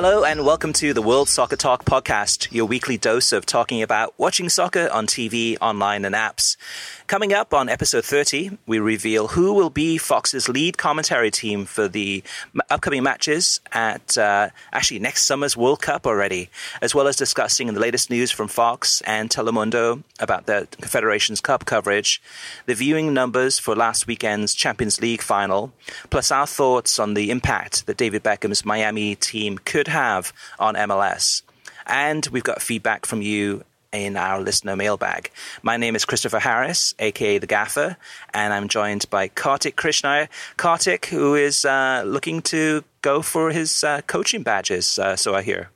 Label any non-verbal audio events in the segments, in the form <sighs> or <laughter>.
Hello and welcome to the World Soccer Talk podcast, your weekly dose of talking about watching soccer on TV, online, and apps. Coming up on episode 30, we reveal who will be Fox's lead commentary team for the upcoming matches at uh, actually next summer's World Cup already, as well as discussing the latest news from Fox and Telemundo about the Confederations Cup coverage, the viewing numbers for last weekend's Champions League final, plus our thoughts on the impact that David Beckham's Miami team could have on MLS. And we've got feedback from you in our listener mailbag. My name is Christopher Harris, aka The Gaffer, and I'm joined by Kartik Krishna. Kartik, who is uh, looking to go for his uh, coaching badges, uh, so I hear.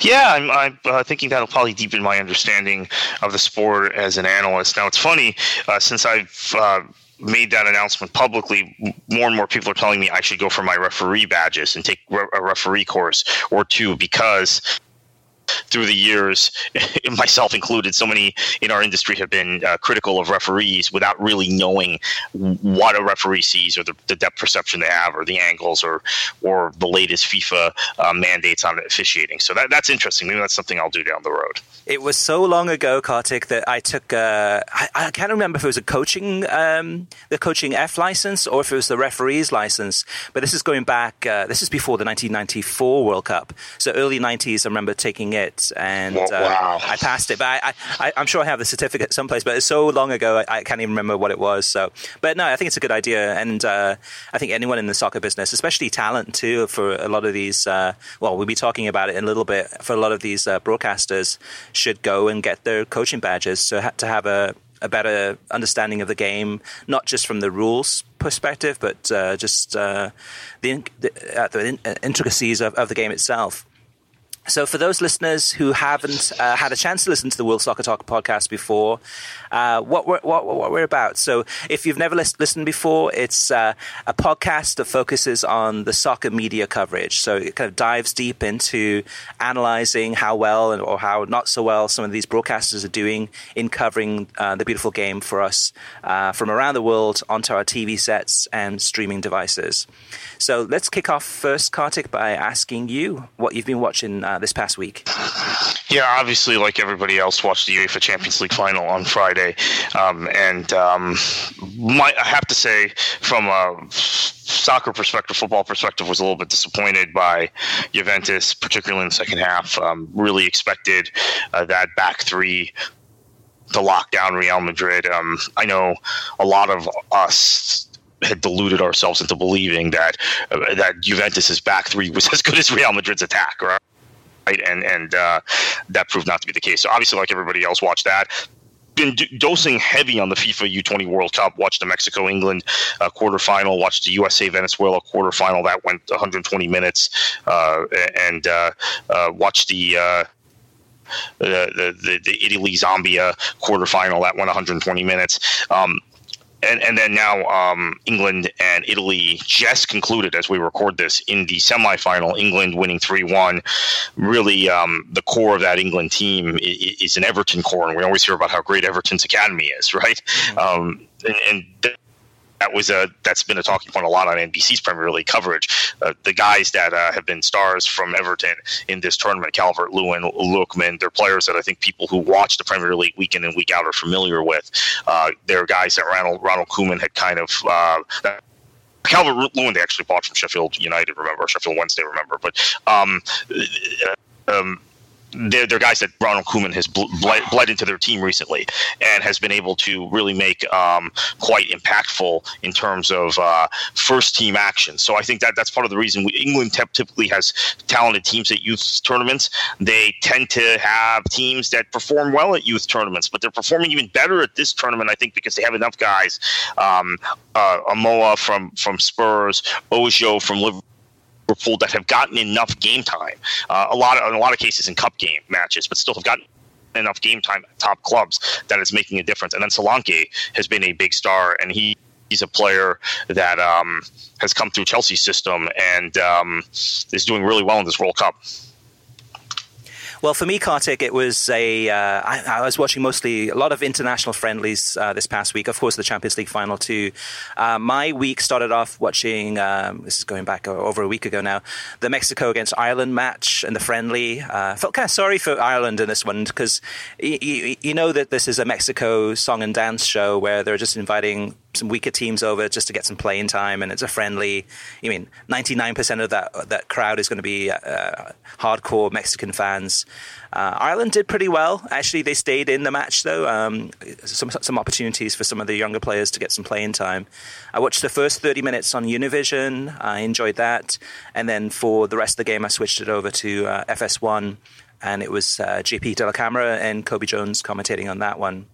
Yeah, I'm, I'm uh, thinking that'll probably deepen my understanding of the sport as an analyst. Now, it's funny, uh, since I've uh, made that announcement publicly, more and more people are telling me I should go for my referee badges and take re- a referee course or two because through the years, <laughs> myself included, so many in our industry have been uh, critical of referees without really knowing what a referee sees or the, the depth perception they have or the angles or or the latest FIFA uh, mandates on officiating. So that, that's interesting. Maybe that's something I'll do down the road. It was so long ago, Kartik, that I took. Uh, I, I can't remember if it was a coaching, um, the coaching F license, or if it was the referee's license. But this is going back. Uh, this is before the 1994 World Cup, so early 90s. I remember taking it, and Wa- uh. I passed it. But I, I, I'm sure I have the certificate someplace. But it's so long ago, I, I can't even remember what it was. So, but no, I think it's a good idea, and uh, I think anyone in the soccer business, especially talent too, for a lot of these. Uh, well, we'll be talking about it in a little bit. For a lot of these uh, broadcasters, should go and get their coaching badges so ha- to have a a better understanding of the game, not just from the rules perspective, but uh, just uh, the, the, uh, the in- uh, intricacies of, of the game itself. So, for those listeners who haven't uh, had a chance to listen to the World Soccer Talk podcast before, uh, what, we're, what, what we're about. So, if you've never lis- listened before, it's uh, a podcast that focuses on the soccer media coverage. So, it kind of dives deep into analyzing how well or how not so well some of these broadcasters are doing in covering uh, the beautiful game for us uh, from around the world onto our TV sets and streaming devices. So, let's kick off first, Kartik, by asking you what you've been watching uh, this past week. Yeah, obviously, like everybody else, watched the UEFA Champions League final on Friday, um, and um, my, I have to say, from a soccer perspective, football perspective, was a little bit disappointed by Juventus, particularly in the second half. Um, really expected uh, that back three to lock down Real Madrid. Um, I know a lot of us had deluded ourselves into believing that uh, that Juventus's back three was <laughs> as good as Real Madrid's attack, right? Right? And and uh, that proved not to be the case. So obviously, like everybody else, watched that. Been dosing heavy on the FIFA U20 World Cup. Watched the Mexico England uh, quarterfinal. Watched the USA Venezuela quarterfinal. That went 120 minutes. Uh, and uh, uh, watched the. Uh, the, the the Italy Zambia quarterfinal that went 120 minutes. Um, and and then now um, England and Italy just concluded as we record this in the semifinal. England winning three one. Really, um, the core of that England team is, is an Everton core, and we always hear about how great Everton's academy is, <laughs> right? Um, and, and that was a that's been a talking point a lot on NBC's Premier League coverage. Uh, the guys that uh, have been stars from Everton in this tournament, Calvert Lewin, Lookman, they're players that I think people who watch the Premier League week in and week out are familiar with. Uh, they're guys that Ronald Ronald Koeman had kind of. Uh, Calvert Lewin, they actually bought from Sheffield United, remember Sheffield Wednesday, remember, but um, uh, um, they're, they're guys that Ronald Koeman has bled, bled, into their team recently and has been able to really make um, quite impactful in terms of uh, first team action. So I think that that's part of the reason we, England typically has talented teams at youth tournaments. They tend to have teams that perform well at youth tournaments, but they're performing even better at this tournament, I think, because they have enough guys. Um, uh, Amoa from, from Spurs, Ojo from Liverpool Liverpool that have gotten enough game time. Uh, a lot of in a lot of cases in cup game matches, but still have gotten enough game time at top clubs that is making a difference. And then Solanke has been a big star, and he. He's a player that um, has come through Chelsea's system and um, is doing really well in this World Cup. Well, for me, Kartik, it was a. Uh, I, I was watching mostly a lot of international friendlies uh, this past week. Of course, the Champions League final too. Uh, my week started off watching. Um, this is going back over a week ago now. The Mexico against Ireland match and the friendly. Uh, felt kind of sorry for Ireland in this one because y- y- you know that this is a Mexico song and dance show where they're just inviting some weaker teams over just to get some playing time, and it's a friendly. I mean, ninety nine percent of that that crowd is going to be uh, hardcore Mexican fans. Uh, Ireland did pretty well. Actually, they stayed in the match though. Um, some some opportunities for some of the younger players to get some playing time. I watched the first thirty minutes on Univision. I enjoyed that, and then for the rest of the game, I switched it over to uh, FS1, and it was uh, JP Dellacamera and Cobi Jones commentating on that one.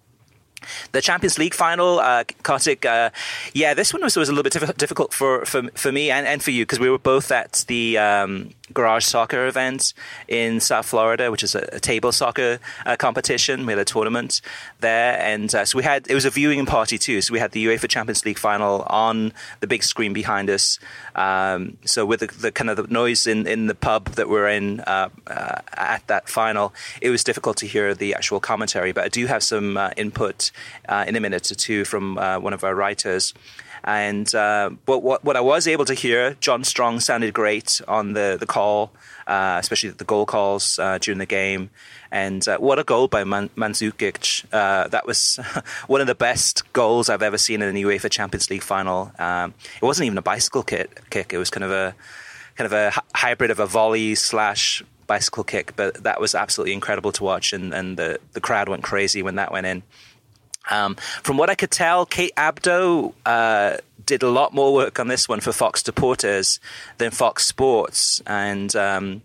The Champions League final, uh, Kartik, uh, yeah, this one was, was a little bit difficult for, for, for me and, and for you because we were both at the um, garage soccer event in South Florida, which is a, a table soccer uh, competition. We had a tournament there, and uh, so we had it was a viewing party too. So we had the UEFA Champions League final on the big screen behind us. Um, so with the, the, kind of the noise in, in the pub that we're in uh, uh at that final, it was difficult to hear the actual commentary. But I do have some uh, input uh, in a minute or two from one of our writers. And uh, but what what I was able to hear, John Strong sounded great on the the call, uh, especially the goal calls uh, during the game. And uh, what a goal by Man- Mandzukic! Uh, that was <laughs> one of the best goals I've ever seen in a UEFA Champions League final. Um, it wasn't even a bicycle kick; kick. It was kind of a kind of a hybrid of a volley slash bicycle kick. But that was absolutely incredible to watch, and, and the the crowd went crazy when that went in. Um, from what I could tell, Kate Abdo uh, did a lot more work on this one for Fox Deportes than Fox Sports, and um,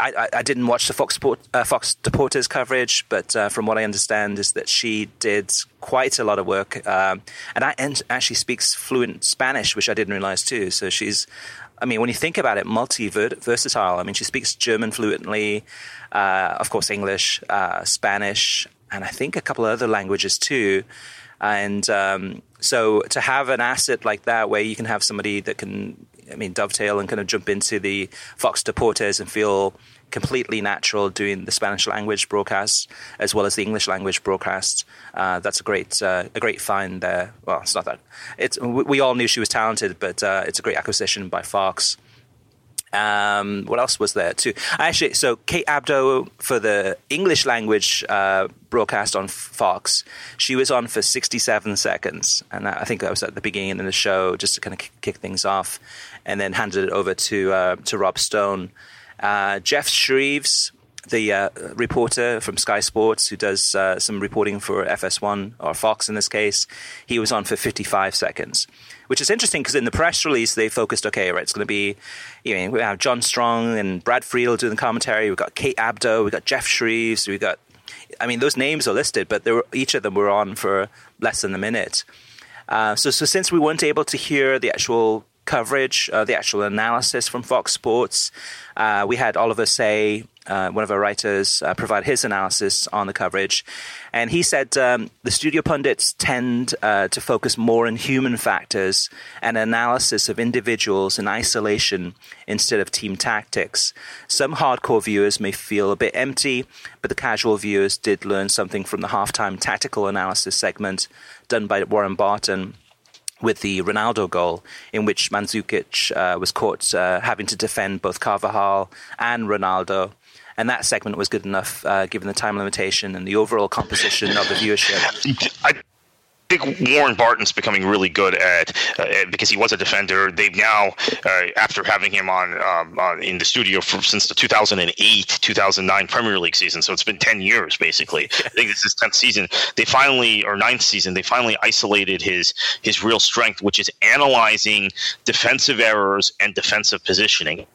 I, I, didn't watch the Fox, Sport, uh, Fox Deportes coverage, but uh, from what I understand, is that she did quite a lot of work, um, and, I, and actually speaks fluent Spanish, which I didn't realize too. So she's I mean, when you think about it, multi versatile. I mean, she speaks German fluently, uh, of course, English, uh, Spanish, and I think a couple of other languages too. And um, so to have an asset like that, where you can have somebody that can, I mean, dovetail and kind of jump into the Fox Deportes and feel completely natural doing the Spanish language broadcast as well as the English language broadcast. Uh, that's a great uh, a great find there. Well, it's not that. It's we all knew she was talented, but uh, it's a great acquisition by Fox. Um, what else was there too? Actually, so Kate Abdo for the English language uh, broadcast on Fox, she was on for 67 seconds, and I think that was at the beginning of the show, just to kind of kick things off, and then handed it over to uh, to Rob Stone. Uh, Geoff Shreeves, the uh, reporter from Sky Sports who does uh, some reporting for FS1 or Fox in this case, he was on for 55 seconds which is interesting because in the press release they focused, okay, right, it's going to be, you know, we have John Strong and Brad Friedel doing the commentary. We've got Kate Abdo, we've got Geoff Shreeves, we've got, I mean, those names are listed, but were, each of them were on for less than a minute. Uh, so, so since we weren't able to hear the actual coverage, uh, the actual analysis from Fox Sports. Uh, we had Oliver Say, uh, one of our writers, uh, provide his analysis on the coverage. And he said um, the studio pundits tend uh, to focus more on human factors and analysis of individuals in isolation instead of team tactics. Some hardcore viewers may feel a bit empty, but the casual viewers did learn something from the halftime tactical analysis segment done by Warren Barton with the Ronaldo goal, in which Mandzukic uh, was caught uh, having to defend both Carvajal and Ronaldo. And that segment was good enough, uh, given the time limitation and the overall composition of the viewership. I think Warren Barton's becoming really good at uh, because he was a defender. They've now, uh, after having him on, um, on in the studio for, since the 2008 2009 Premier League season, so it's been 10 years basically. I think this is 10th season. They finally, or ninth season, they finally isolated his his real strength, which is analyzing defensive errors and defensive positioning.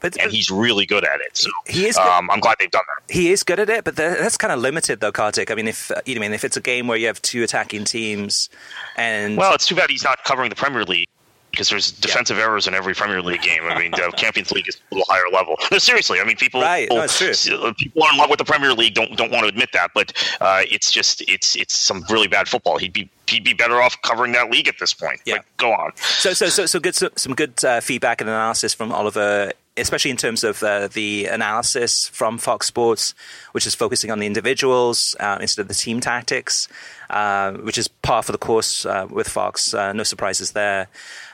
But, and he's really good at it. So he is. Um, I'm glad they've done that. He is good at it, but that's kind of limited, though, Kartik. I mean, if uh, you know, I mean, if it's a game where you have two attacking teams, and well, it's too bad he's not covering the Premier League because there's defensive yeah. errors in every Premier League game. I mean, the <laughs> Champions League is a little higher level. No, <laughs> seriously, I mean, people right. no, uh, people are in love with the Premier League don't don't want to admit that, but uh, it's just it's it's some really bad football. He'd be he'd be better off covering that league at this point. Yeah, but go on. So so so so good so, some good uh, feedback and analysis from Oliver especially in terms of uh, the analysis from Fox Sports, which is focusing on the individuals uh, instead of the team tactics, uh, which is par for the course uh, with Fox. Uh, no surprises there.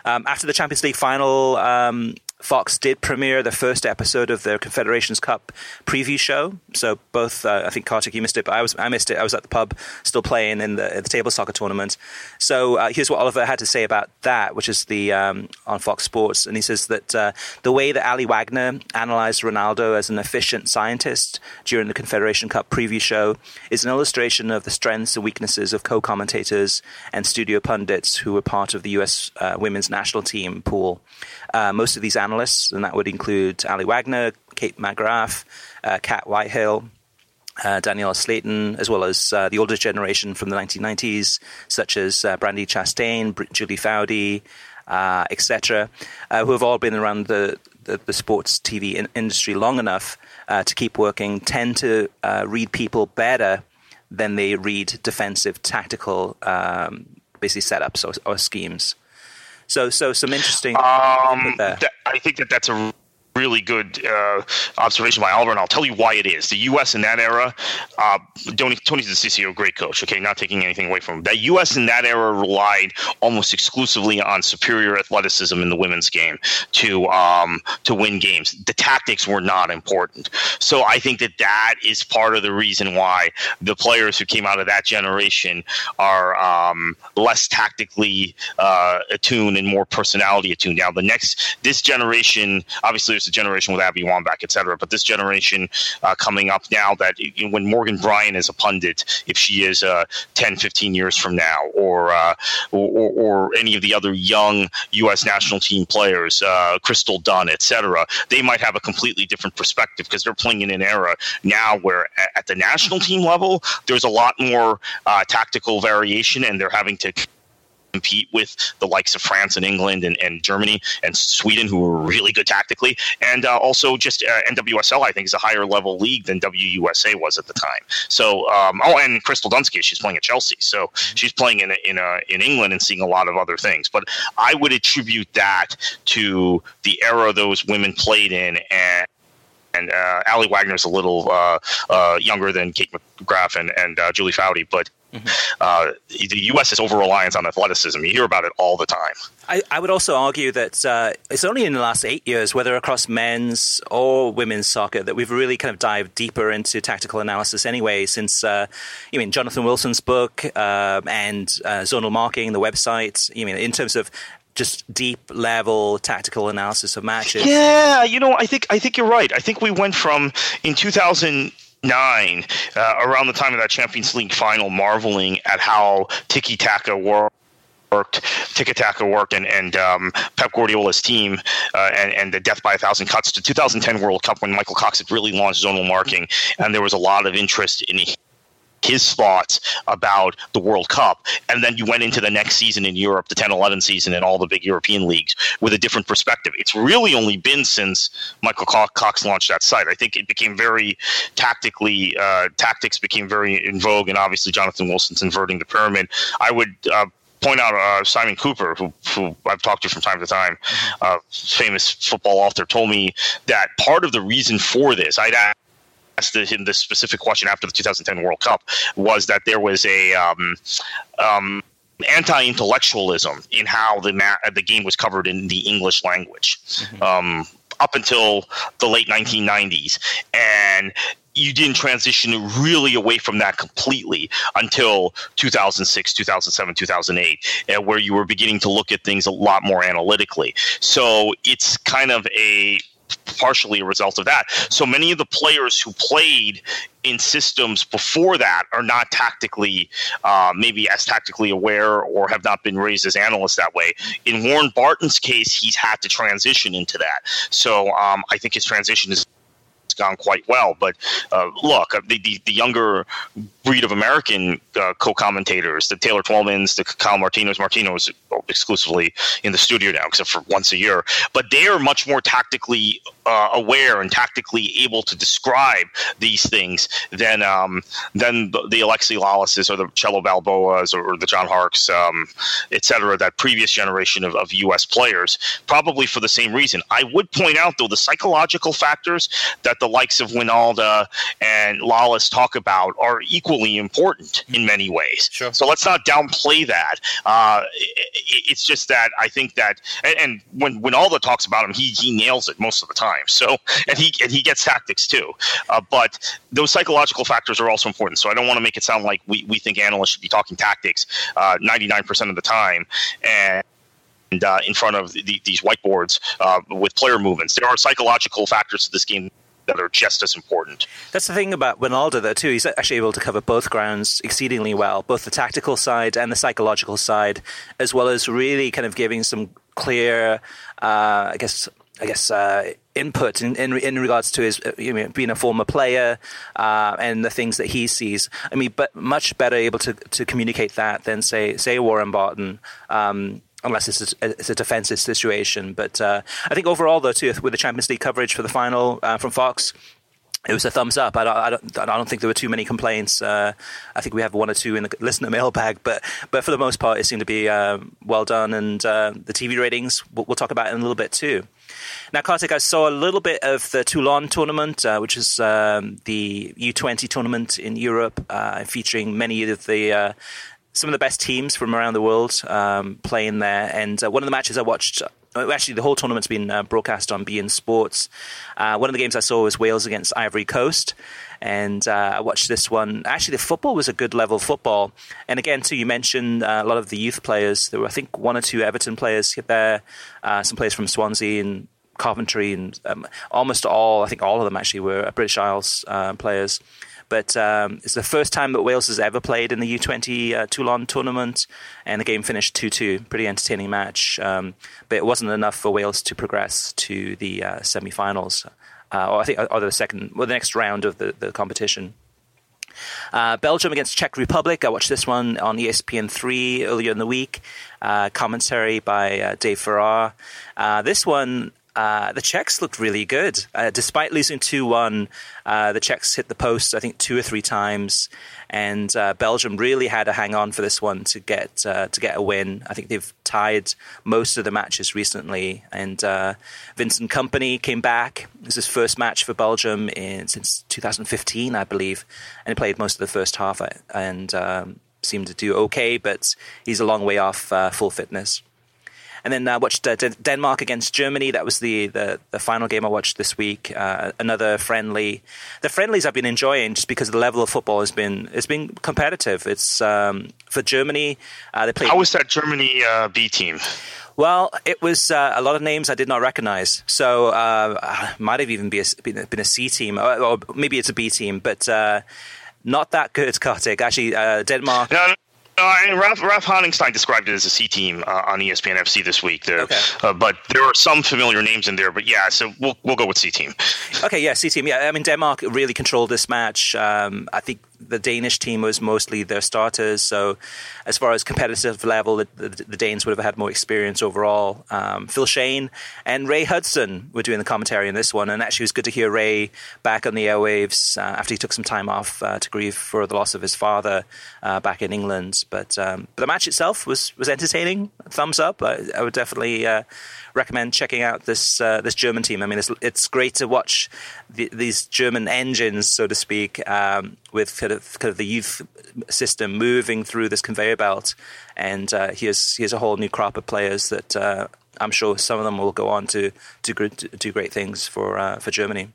Um, after the Champions League final, um, Fox did premiere the first episode of their Confederations Cup preview show. So both, uh, I think Kartik, you missed it, but I was I missed it. I was at the pub still playing in the, the table soccer tournament. So uh, here's what Oliver had to say about that, which is the um, on Fox Sports, and he says that uh, the way that Aly Wagner analyzed Ronaldo as an efficient scientist during the Confederation Cup preview show is an illustration of the strengths and weaknesses of co-commentators and studio pundits who were part of the U.S. Uh, women's national team pool. Uh, most of these analysts, and that would include Aly Wagner, Kate Markgraf, uh, Cat Whitehill, uh, Daniela Slaton, as well as uh, the older generation from the 1990s, such as uh, Brandi Chastain, Julie Foudy, uh, etc., uh, who have all been around the, the, the sports TV in- industry long enough uh, to keep working, tend to read people better than they read defensive tactical um, basically setups or, or schemes. So, so some interesting. Um, that, I think that that's a really good uh, observation by Oliver, and I'll tell you why it is. The U.S. in that era, uh, Tony, Tony DiCicco, great coach. Okay, not taking anything away from him. That U.S. in that era relied almost exclusively on superior athleticism in the women's game to um, to win games. The tactics were not important. So I think that that is part of the reason why the players who came out of that generation are um, less tactically uh, attuned and more personality attuned. Now the next this generation, obviously, there's generation with Abby Wambach, et cetera. But this generation uh, coming up now, that you know, when Morgan Brian is a pundit, if she is uh, 10, 15 years from now, or, uh, or, or any of the other young U.S. national team players, uh, Crystal Dunn, et cetera, they might have a completely different perspective because they're playing in an era now where at the national team level, there's a lot more uh, tactical variation, and they're having to compete with the likes of France and England and, and Germany and Sweden, who are really good tactically. And uh, also, just uh, NWSL, I think, is a higher level league than WUSA was at the time. So, um, oh, and Crystal Dunsky, she's playing at Chelsea. So she's playing in, in, uh, in England and seeing a lot of other things. But I would attribute that to the era those women played in and and uh, Aly Wagner's a little uh, uh, younger than Kate Markgraf and, and uh, Julie Foudy, but mm-hmm. Uh, the U.S. is over reliance on athleticism. You hear about it all the time. I, I would also argue that uh, it's only in the last eight years, whether across men's or women's soccer, that we've really kind of dived deeper into tactical analysis anyway, since, uh, you mean, Jonathan Wilson's book um, and zonal marking, the website, you mean, in terms of just deep level tactical analysis of matches. Yeah, you know, I think I think you're right. I think we went from in 2000 nine, uh, around the time of that Champions League final, marveling at how tiki taka worked worked, tiki taka worked, and, and um, Pep Guardiola's team uh, and, and the death by a thousand cuts to 2010 World Cup when Michael Cox had really launched zonal marking, and there was a lot of interest in his thoughts about the World Cup. And then you went into the next season in Europe, the 10 11 season, and all the big European leagues with a different perspective. It's really only been since Michael Cox launched that site. I think it became very tactically, uh, tactics became very in vogue, and obviously Jonathan Wilson's inverting the pyramid. I would. Uh, point out uh, Simon Kuper, who, who I've talked to from time to time, uh, famous football author, told me that part of the reason for this, I'd asked him this specific question after the 2010 World Cup was that there was a um, um, anti-intellectualism in how the ma- the game was covered in the English language. Um, up until the late 1990s, and you didn't transition really away from that completely until 2006, 2007, 2008, uh, where you were beginning to look at things a lot more analytically. So it's kind of a partially a result of that. So many of the players who played in systems before that are not tactically, uh, maybe as tactically aware or have not been raised as analysts that way. In Warren Barton's case, he's had to transition into that. So um, I think his transition is gone quite well. But uh, look, uh, the, the, the younger breed of American uh, co-commentators, the Taylor Twellmans, the Kyle Martino, Martino's exclusively in the studio now, except for once a year. But they are much more tactically uh, aware and tactically able to describe these things than um, than the, the Alexi Lalas's or the Cello Balboas or the John Harkes, um, et cetera, that previous generation of, of U.S. players, probably for the same reason. I would point out, though, the psychological factors that the likes of Wynalda and Lalas talk about are equally important in many ways. Sure. So let's not downplay that. Uh, it, it's just that I think that, and, and when Wynalda talks about him, he, he nails it most of the time. So, <laughs> and he and he gets tactics too. Uh, but those psychological factors are also important. So I don't want to make it sound like we, we think analysts should be talking tactics ninety nine percent of the time. And and uh, in front of the, these whiteboards uh, with player movements. There are psychological factors to this game that are just as important. That's the thing about Wynalda, though, too. He's actually able to cover both grounds exceedingly well, both the tactical side and the psychological side, as well as really kind of giving some clear, uh, I guess, I guess. Uh, input in, in, in regards to his uh, you know, being a former player uh, and the things that he sees. I mean, but much better able to, to communicate that than say say Warren Barton. Um, unless it's a, it's a defensive situation. But uh, I think overall, though, too, with the Champions League coverage for the final uh, from Fox, it was a thumbs up. I don't, I don't, I don't think there were too many complaints. Uh, I think we have one or two in the listener <laughs> mailbag, but but for the most part, it seemed to be um, well done. And uh, the TV ratings, we'll, we'll, talk about in a little bit too. Now, Kartik, I saw a little bit of the Toulon tournament, uh, which is um, the U20 tournament in Europe, uh, featuring many of the uh, some of the best teams from around the world um, playing there. And uh, one of the matches I watched, uh, actually, the whole tournament's been uh, broadcast on beIN Sports. Uh, one of the games I saw was Wales against Ivory Coast. And uh, I watched this one. Actually, the football was a good level football. And again, too, you mentioned uh, a lot of the youth players. There were, I think, one or two Everton players there, some players from Swansea and Coventry, and um, almost all, I think all of them actually were British Isles players. But um, it's the first time that Wales has ever played in the U20 uh, Toulon tournament, and the game finished 2 2. Pretty entertaining match. Um, but it wasn't enough for Wales to progress to the uh, semi finals, uh, or I think, or the second, well, the next round of the, the competition. Uh, Belgium against Czech Republic. I watched this one on ESPN3 earlier in the week. Uh, commentary by uh, Dave Farrar. Uh, this one uh, the Czechs looked really good. Uh, despite losing 2 1, uh, the Czechs hit the post, I think, two or three times. And uh, Belgium really had to hang on for this one to get uh, to get a win. I think they've tied most of the matches recently. And Vincent Kompany came back. This is his first match for Belgium in, since 2015, I believe. And he played most of the first half and um, seemed to do okay, but he's a long way off full fitness. And then I uh, watched uh, Denmark against Germany. That was the, the, the final game I watched this week. Uh, another friendly. The friendlies I've been enjoying just because the level of football has been it's been competitive. It's um, for Germany. Uh, they played. How was that Germany uh, B team? Well, it was uh, a lot of names I did not recognize. So uh, might have even be a, been a C team, or, or, maybe it's a B team, but uh, not that good, <laughs> Kartik. Actually, uh, Denmark. No, uh, and Ralph, Ralph Honigstein described it as a C team uh, on ESPN FC this week. There, okay. uh, but there are some familiar names in there. But yeah, so we'll we'll go with C team. Okay, yeah, C team. Yeah, I mean Denmark really controlled this match. Um, I think the Danish team was mostly their starters. So, as far as competitive level, the, the, the Danes would have had more experience overall. Um, Phil Schoen and Ray Hudson were doing the commentary in this one, and actually, it was good to hear Ray back on the airwaves uh, after he took some time off uh, to grieve for the loss of his father uh, back in England. But, um, but the match itself was was entertaining. Thumbs up. I, I would definitely uh, recommend checking out this uh, this German team. I mean, it's it's great to watch the, these German engines, so to speak, um, with kind of kind of the youth system moving through this conveyor belt, and uh, here's here's a whole new crop of players that uh, I'm sure some of them will go on to to, do great things for uh, for Germany.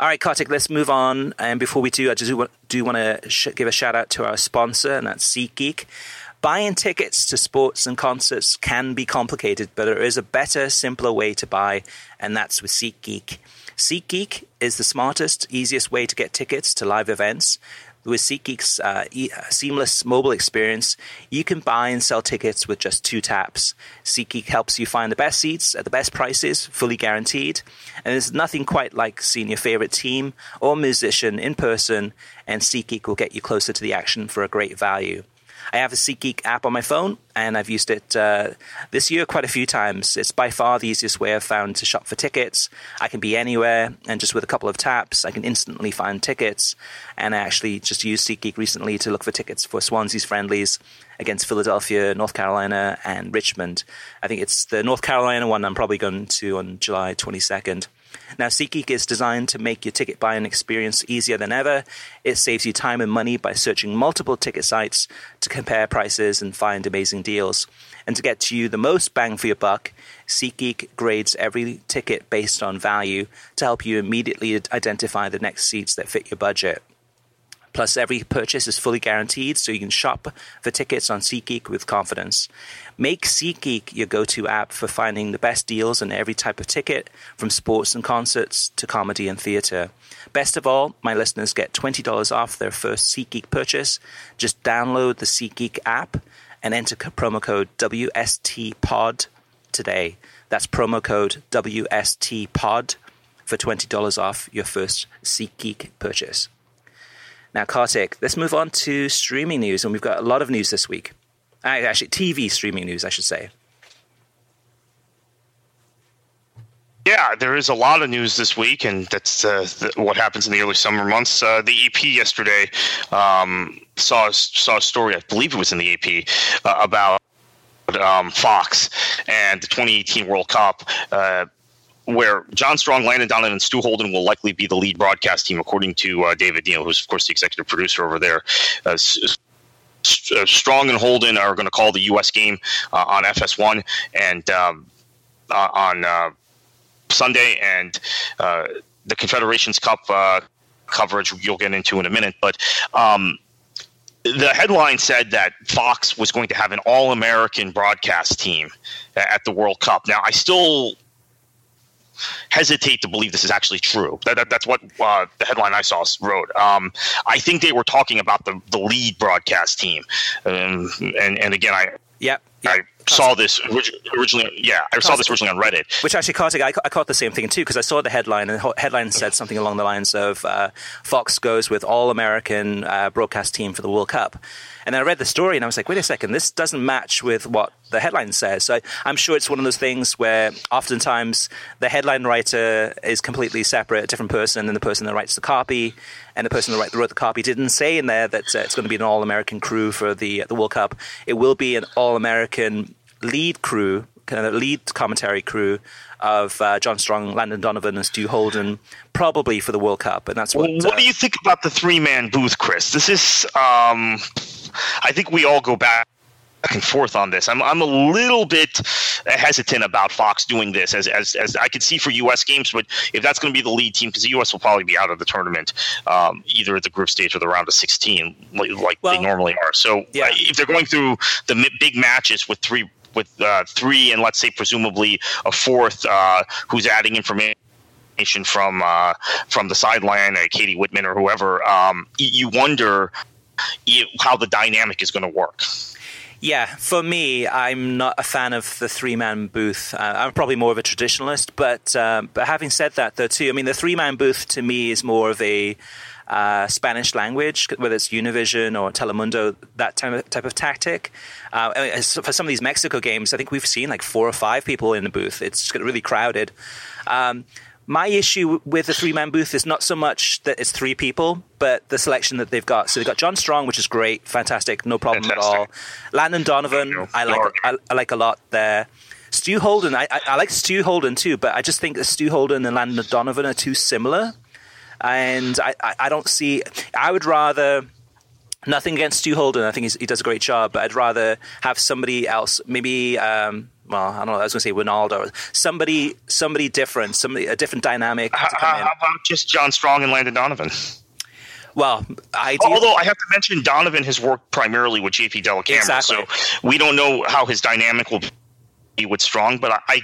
All right, Kartik, let's move on. And before we do, I just do, do want to sh- give a shout out to our sponsor, and that's SeatGeek. Buying tickets to sports and concerts can be complicated, but there is a better, simpler way to buy, and that's with SeatGeek. SeatGeek is the smartest, easiest way to get tickets to live events. With SeatGeek's uh, e- uh, seamless mobile experience, you can buy and sell tickets with just two taps. SeatGeek helps you find the best seats at the best prices, fully guaranteed. And there's nothing quite like seeing your favorite team or musician in person, and SeatGeek will get you closer to the action for a great value. I have a SeatGeek app on my phone, and I've used it uh, this year quite a few times. It's by far the easiest way I've found to shop for tickets. I can be anywhere, and just with a couple of taps, I can instantly find tickets. And I actually just used SeatGeek recently to look for tickets for Swansea's friendlies against Philadelphia, North Carolina, and Richmond. I think it's the North Carolina one I'm probably going to on July 22nd. Now, SeatGeek is designed to make your ticket buying experience easier than ever. It saves you time and money by searching multiple ticket sites to compare prices and find amazing deals. And to get to you the most bang for your buck, SeatGeek grades every ticket based on value to help you immediately identify the next seats that fit your budget. Plus, every purchase is fully guaranteed, so you can shop for tickets on SeatGeek with confidence. Make SeatGeek your go to app for finding the best deals on every type of ticket, from sports and concerts to comedy and theatre. Best of all, my listeners get $20 off their first SeatGeek purchase. Just download the SeatGeek app and enter promo code WSTPOD today. That's promo code WSTPOD for $20 off your first SeatGeek purchase. Now, Kartik, let's move on to streaming news, and we've got a lot of news this week. Uh, actually, TV streaming news, I should say. Yeah, there is a lot of news this week, and that's uh, the, what happens in the early summer months. Uh, the EP yesterday um, saw saw a story, I believe it was in the EP, uh, about um, Fox and the 2018 World Cup. Where John Strong, Landon Donovan, and Stu Holden will likely be the lead broadcast team, according to uh, David Neal, who's of course the executive producer over there. Uh, uh Strong and Holden are going to call the U.S. game uh, on FS1 and um, uh, on uh, Sunday, and the Confederations Cup coverage you'll get into in a minute. But um, the headline said that Fox was going to have an all American broadcast team at the World Cup. Now, I still hesitate to believe this is actually true. That, that, that's what uh, the headline I saw wrote. Um, I think they were talking about the, the lead broadcast team. Um, and, and again, I. Yep. I saw this originally. Yeah, I saw this originally on Reddit. Which actually, Kartik, I, I caught the same thing too because I saw the headline, and the headline said something along the lines of uh, "Fox goes with all American uh, broadcast team for the World Cup." And then I read the story, and I was like, "Wait a second, this doesn't match with what the headline says." So I, I'm sure it's one of those things where oftentimes the headline writer is completely separate, a different person than the person that writes the copy, and the person that wrote the copy didn't say in there that uh, it's going to be an all-American crew for the the World Cup. It will be an all-American lead crew, kind of lead commentary crew of uh, John Strong, Landon Donovan, and Stu Holden, probably for the World Cup. And that's what. Well, what uh, do you think about the three man booth, Chris? This is, um, I think we all go back back and forth on this. I'm I'm a little bit hesitant about Fox doing this as as, as I could see for U.S. games, but if that's going to be the lead team, because the U.S. will probably be out of the tournament um, either at the group stage or the round of 16, like, like well, they normally are. So yeah. uh, if they're going through the big matches with three with uh, three and let's say presumably a fourth uh, who's adding information from uh, from the sideline, uh, Katie Whitman or whoever, um, you wonder how the dynamic is going to work. Yeah, for me, I'm not a fan of the three man booth. Uh, I'm probably more of a traditionalist, but uh, but having said that, though, too, I mean, the three man booth to me is more of a uh, Spanish language, whether it's Univision or Telemundo, that type of, type of tactic. Uh, for some of these Mexico games, I think we've seen like four or five people in the booth. It's really crowded. Um, my issue with the three man booth is not so much that it's three people, but the selection that they've got. So they've got John Strong, which is great, fantastic, no problem fantastic. at all. Landon Donovan, I like, I, I, like a lot there. Stu Holden, I, I, I, like Stu Holden too, but I just think that Stu Holden and Landon Donovan are too similar. And I, I, I don't see. I would rather. Nothing against Stu Holden. I think he's, he does a great job, but I'd rather have somebody else, maybe um, well, I don't know. I was going to say Ronaldo, somebody, somebody different, somebody a different dynamic. How, how about just John Strong and Landon Donovan? Well, I although I have to mention Donovan has worked primarily with JP Dellacamera, Exactly. so we don't know how his dynamic will with Strong. But I, I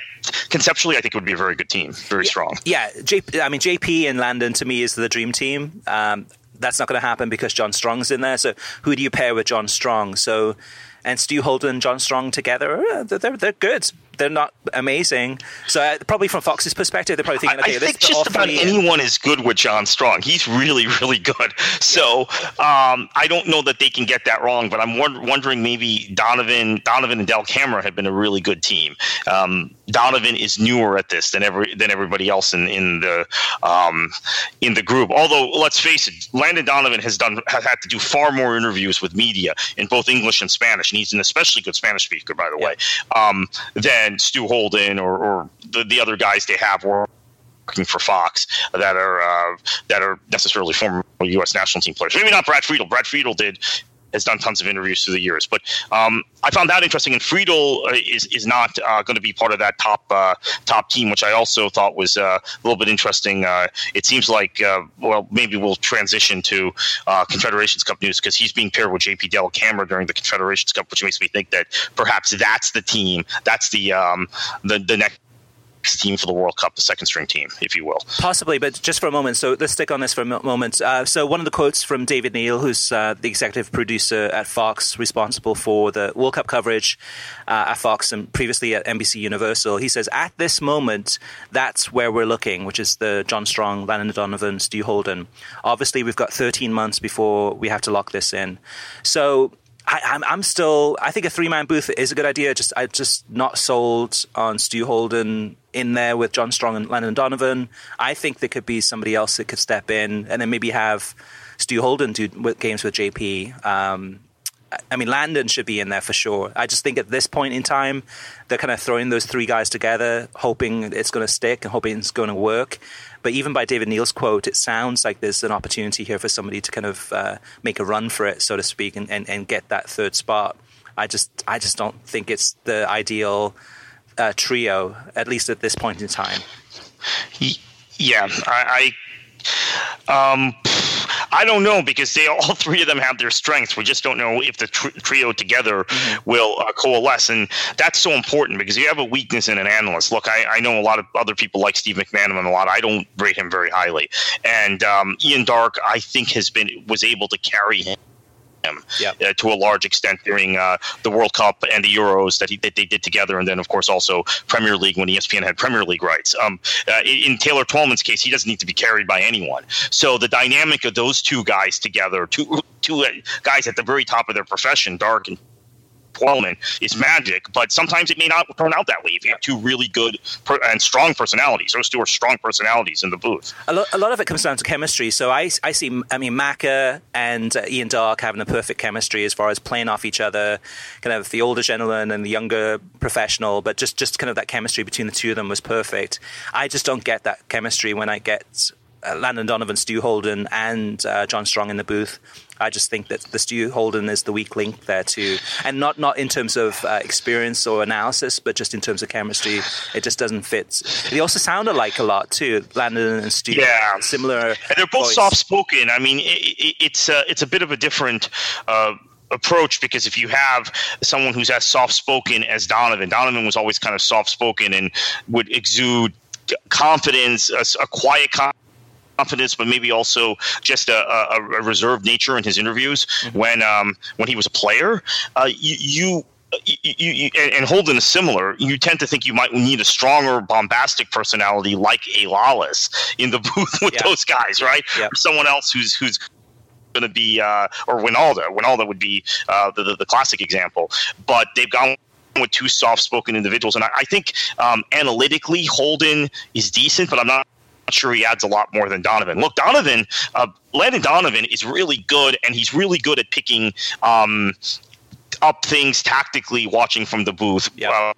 conceptually, I think it would be a very good team, very strong. yeah, JP, I mean JP and Landon to me is the dream team. Um, that's not going to happen because John Strong's in there. So who do you pair with John Strong? So and Stu Holden and John Strong together, uh, they're, they're good. They're not amazing. So uh, probably from Fox's perspective, they're probably thinking, I, okay, I let's think just about anyone is good with John Strong. He's really, <laughs> really good. So um, I don't know that they can get that wrong, but I'm won- wondering maybe Donovan, Donovan and Dellacamera have been a really good team. Um, Donovan is newer at this than every than everybody else in in the um, in the group. Although let's face it, Landon Donovan has done has had to do far more interviews with media in both English and Spanish, and he's an especially good Spanish speaker, by the way, um, than Stu Holden or, or the, the other guys they have working for Fox that are uh, that are necessarily former U.S. national team players. Maybe not Brad Friedel. Brad Friedel did has done tons of interviews through the years, but um, I found that interesting. And Friedel uh, is is not uh, going to be part of that top uh, top team, which I also thought was uh, a little bit interesting. Uh, it seems like uh, well, maybe we'll transition to uh, Confederations Cup news because he's being paired with JP Dellacamera during the Confederations Cup, which makes me think that perhaps that's the team, that's the um, the the next team for the World Cup, the second string team, if you will. Possibly, but just for a moment. So let's stick on this for a moment. Uh, so one of the quotes from David Neal, who's uh, the executive producer at Fox, responsible for the World Cup coverage uh, at Fox and previously at NBC Universal, he says, "At this moment, that's where we're looking, which is the John Strong, Landon Donovan, Stu Holden. Obviously, we've got 13 months before we have to lock this in. So." I, I'm, I'm still. I think a three man booth is a good idea. Just I just not sold on Stu Holden in there with John Strong and Landon Donovan. I think there could be somebody else that could step in and then maybe have Stu Holden do games with JP. Um, I mean, Landon should be in there for sure. I just think at this point in time, they're kind of throwing those three guys together, hoping it's going to stick and hoping it's going to work. But even by David Neal's quote, it sounds like there's an opportunity here for somebody to kind of uh, make a run for it, so to speak, and, and, and get that third spot. I just I just don't think it's the ideal uh, trio, at least at this point in time. Yeah, I, I, um, I don't know because they all <laughs> three of them have their strengths. We just don't know if the tr- trio together will uh, coalesce, and that's so important because you have a weakness in an analyst. Look, I, I know a lot of other people like Steve McManaman a lot. I don't rate him very highly, and um, Ian Darke, I think, has been was able to carry him him Yep. uh, to a large extent during uh, the World Cup and the Euros that, he, that they did together, and then of course also Premier League when ESPN had Premier League rights. Um, uh, in, Taylor Twellman's case, he doesn't need to be carried by anyone. So the dynamic of those two guys together, two two uh, guys at the very top of their profession, Darke and Twellman, is magic. But sometimes it may not turn out that way if you have two really good per- and strong personalities. Those two are strong personalities in the booth. A, lo- a lot of it comes down to chemistry. So I, I see, I mean, Macca and uh, Ian Darke having a perfect chemistry as far as playing off each other, kind of the older gentleman and the younger professional, but just, just kind of that chemistry between the two of them was perfect. I just don't get that chemistry when I get uh, Landon Donovan, Stu Holden, and uh, John Strong in the booth. I just think that the Stu Holden is the weak link there too, and not not in terms of uh, experience or analysis, but just in terms of chemistry. It just doesn't fit. They also sound alike a lot too, Landon and Stu. Yeah. similar. and they're both soft spoken. I mean, it, it, it's uh, it's a bit of a different. Uh, approach because if you have someone who's as soft spoken as Donovan, Donovan was always kind of soft spoken and would exude confidence, a, a quiet confidence, but maybe also just a, a, a reserved nature in his interviews when um, when he was a player. Uh, you. you you, you, you, and and Holden is similar. You tend to think you might need a stronger, bombastic personality like a Lalas in the <laughs> booth with Yeah. those guys, right? Yeah. Or someone else who's who's going to be, uh, or Wynalda. Wynalda would be uh, the, the the classic example. But they've gone with two soft-spoken individuals, and I, I think um, analytically Holden is decent, but I'm not sure he adds a lot more than Donovan. Look, Donovan, uh, Landon Donovan is really good, and he's really good at picking um, up things tactically, watching from the booth. Yeah. Uh,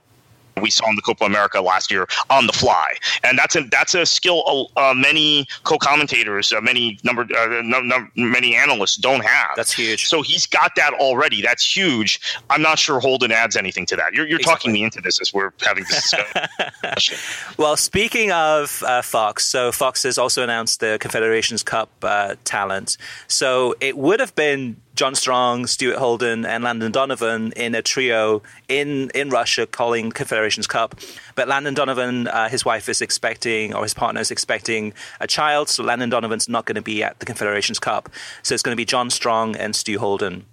we saw in the Copa America last year on the fly, and that's a that's a skill uh, many co-commentators, uh, many number, uh, many analysts don't have. That's huge. So he's got that already. That's huge. I'm not sure Holden adds anything to that. You're, you're Exactly. talking me into this as we're having this discussion. <laughs> Well, speaking of uh, Fox, so Fox has also announced the Confederations Cup uh, talent. So it would have been John Strong, Stuart Holden, and Landon Donovan in a trio in, in Russia calling Confederations Cup. But Landon Donovan, uh, his wife is expecting, or his partner is expecting a child, so Landon Donovan's not going to be at the Confederations Cup. So it's going to be John Strong and Stu Holden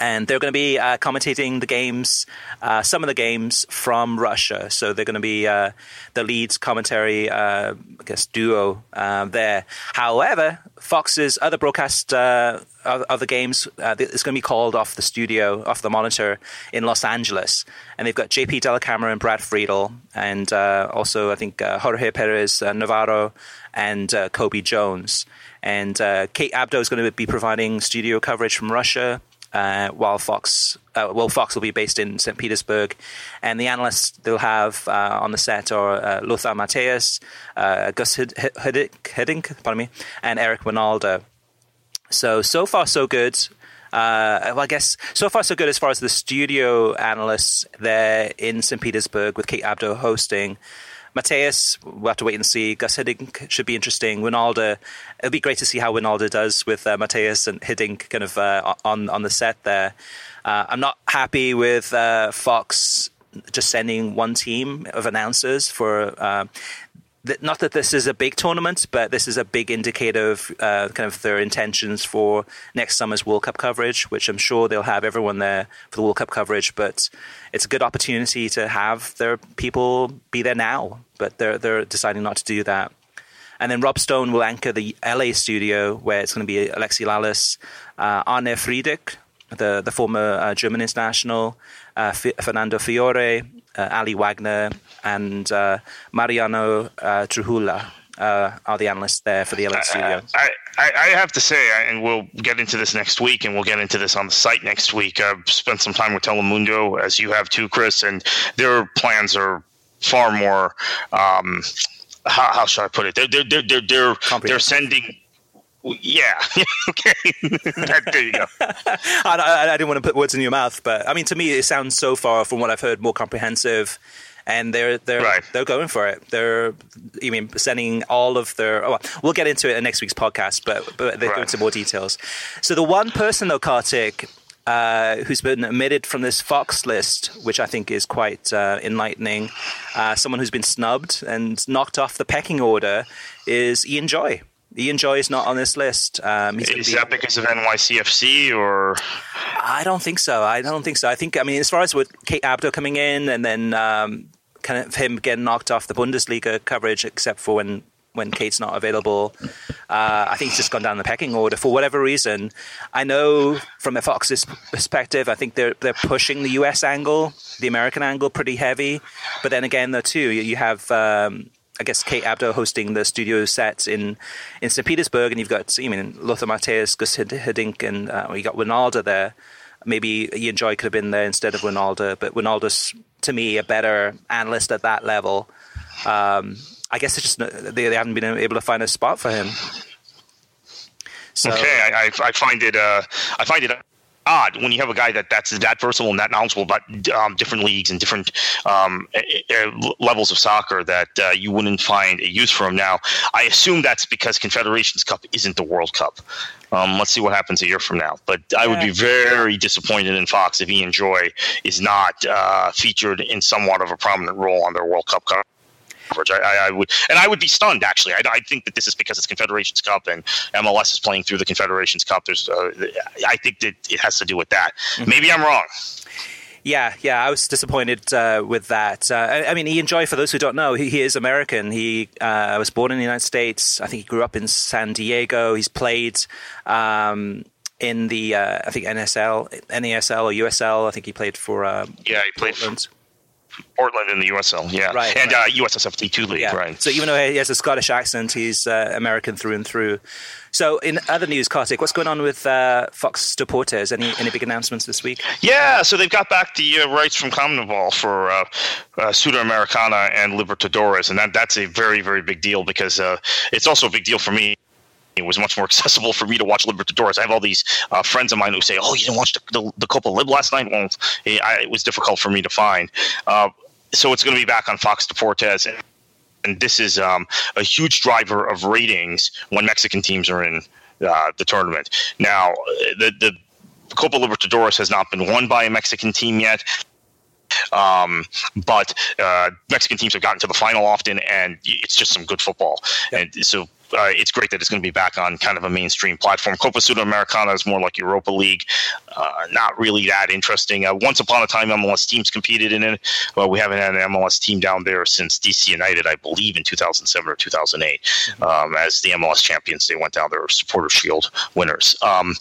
and they're going to be uh, commentating the games, uh, some of the games from Russia. So they're going to be uh, the leads commentary, uh, I guess, duo uh, there. However, Fox's other broadcast uh, of, of the games is going to be called off the studio, off the monitor in Los Angeles, and they've got JP Dellacamera and Brad Friedel, and also I think Jorge Perez Navarro and Cobi Jones. And Kate Abdo is going to be providing studio coverage from Russia uh, while Fox, uh, well, Fox will be based in St. Petersburg, and the analysts they'll have uh, on the set are uh, Lothar Matthäus, uh, Gus Hid- Hid- Hiddink, Hiddink, pardon me, and Eric Wynalda. So so far so good. Uh, well, I guess so far so good as far as the studio analysts there in St. Petersburg with Kate Abdo hosting. Matthäus, we'll have to wait and see. Gus Hiddink should be interesting. Wynalda, it'll be great to see how Wynalda does with uh, Matthäus and Hiddink kind of uh, on on the set there. Uh, I'm not happy with uh, Fox just sending one team of announcers for. Not that this is a big tournament, but this is a big indicator of uh, kind of their intentions for next summer's World Cup coverage, which I'm sure they'll have everyone there for the World Cup coverage. But it's a good opportunity to have their people be there now, but they're they're deciding not to do that. And then Rob Stone will anchor the LA studio, where it's going to be Alexi Lalas, uh, Arne Friedrich, the the former uh, German international, uh, F- Fernando Fiore, uh, Aly Wagner, and uh, Mariano uh, Trujillo uh, are the analysts there for the studio. I, I, I have to say, and we'll get into this next week, and we'll get into this on the site next week. I've spent some time with Telemundo, as you have too, Chris, and their plans are far more. Um, how, how should I put it? They're they're they're they're, they're, they're sending. Yeah. <laughs> okay. there you go. <laughs> I, I, I didn't want to put words in your mouth, but I mean, to me, it sounds so far from what I've heard more comprehensive, and they're they're Right. they're going for it. They're, I mean, sending all of their. Oh, well, we'll get into it in next week's podcast, but but they go into more details. So the one person though, Kartik. Uh, who's been omitted from this Fox list, which I think is quite uh, enlightening. Uh, someone who's been snubbed and knocked off the pecking order is Ian Joy. Ian Joy is not on this list. Um, he's Is be- that because of NYCFC or? I don't think so. I don't think so. I think, I mean, as far as with Kate Abdo coming in and then um, kind of him getting knocked off the Bundesliga coverage, except for when, when Kate's not available, uh, I think he's just gone down the pecking order for whatever reason. I know from a Fox's perspective, I think they're they're pushing the US angle, the American angle, pretty heavy. But then again, though, too, you, have. Um, I guess Kate Abdo hosting the studio sets in, in St. Petersburg, and you've got I mean Lothar Matthäus, Gus Hid- Hiddink, and uh, you got Wynalda there. Maybe Ian Joy could have been there instead of Wynalda, but Wynalda's to me a better analyst at that level. Um, I guess it's just they, they haven't been able to find a spot for him. So, Okay, I, I, find it. Uh, I find it odd when you have a guy that that's that versatile and that knowledgeable about um, different leagues and different um, levels of soccer that uh, you wouldn't find a use for him. Now, I assume that's because Confederations Cup isn't the World Cup. Um, let's see what happens a year from now. But I would be very disappointed in Fox if Ian Joy is not uh, featured in somewhat of a prominent role on their World Cup coverage. I, I, I would, and I would be stunned. Actually, I, I think that this is because it's Confederations Cup and MLS is playing through the Confederations Cup. There's, uh, I think that it has to do with that. Maybe I'm wrong. Yeah, yeah, I was disappointed uh, with that. Uh, I, I mean, Ian Joy, for those who don't know, he, he is American. He uh, was born in the United States. I think he grew up in San Diego. He's played um, in the, uh, I think NSL, NASL or USL. I think he played for. Um, Yeah, he played for- Portland. In the USL, yeah, Right, and right. Uh, USSFT two league, Yeah. right? So even though he has a Scottish accent, he's uh, American through and through. So in other news, Kartik, what's going on with uh, Fox Deportes? Any any big announcements this week? Yeah, so they've got back the uh, rights from CONMEBOL for uh, uh, Sudamericana and Libertadores, and that that's a very very big deal because uh, it's also a big deal for me. It was much more <laughs> accessible for me to watch Libertadores. I have all these uh, friends of mine who say, "Oh, you didn't watch the, the, the Copa Lib last night?" Well, it, I, it was difficult for me to find. Uh, so it's going to be back on Fox Deportes, and, and this is um, a huge driver of ratings when Mexican teams are in uh, the tournament. Now, the the Copa Libertadores has not been won by a Mexican team yet. Um, but uh, Mexican teams have gotten to the final often, and it's just some good football. And so uh, it's great that it's going to be back on kind of a mainstream platform. Copa Sudamericana is more like Europa League, uh, not really that interesting. Uh, once upon a time, MLS teams competed in it. Well, we haven't had an MLS team down there since DC United, I believe, in 2007 or 2008. Um, as the MLS champions, they went down there, supporter shield winners. Um,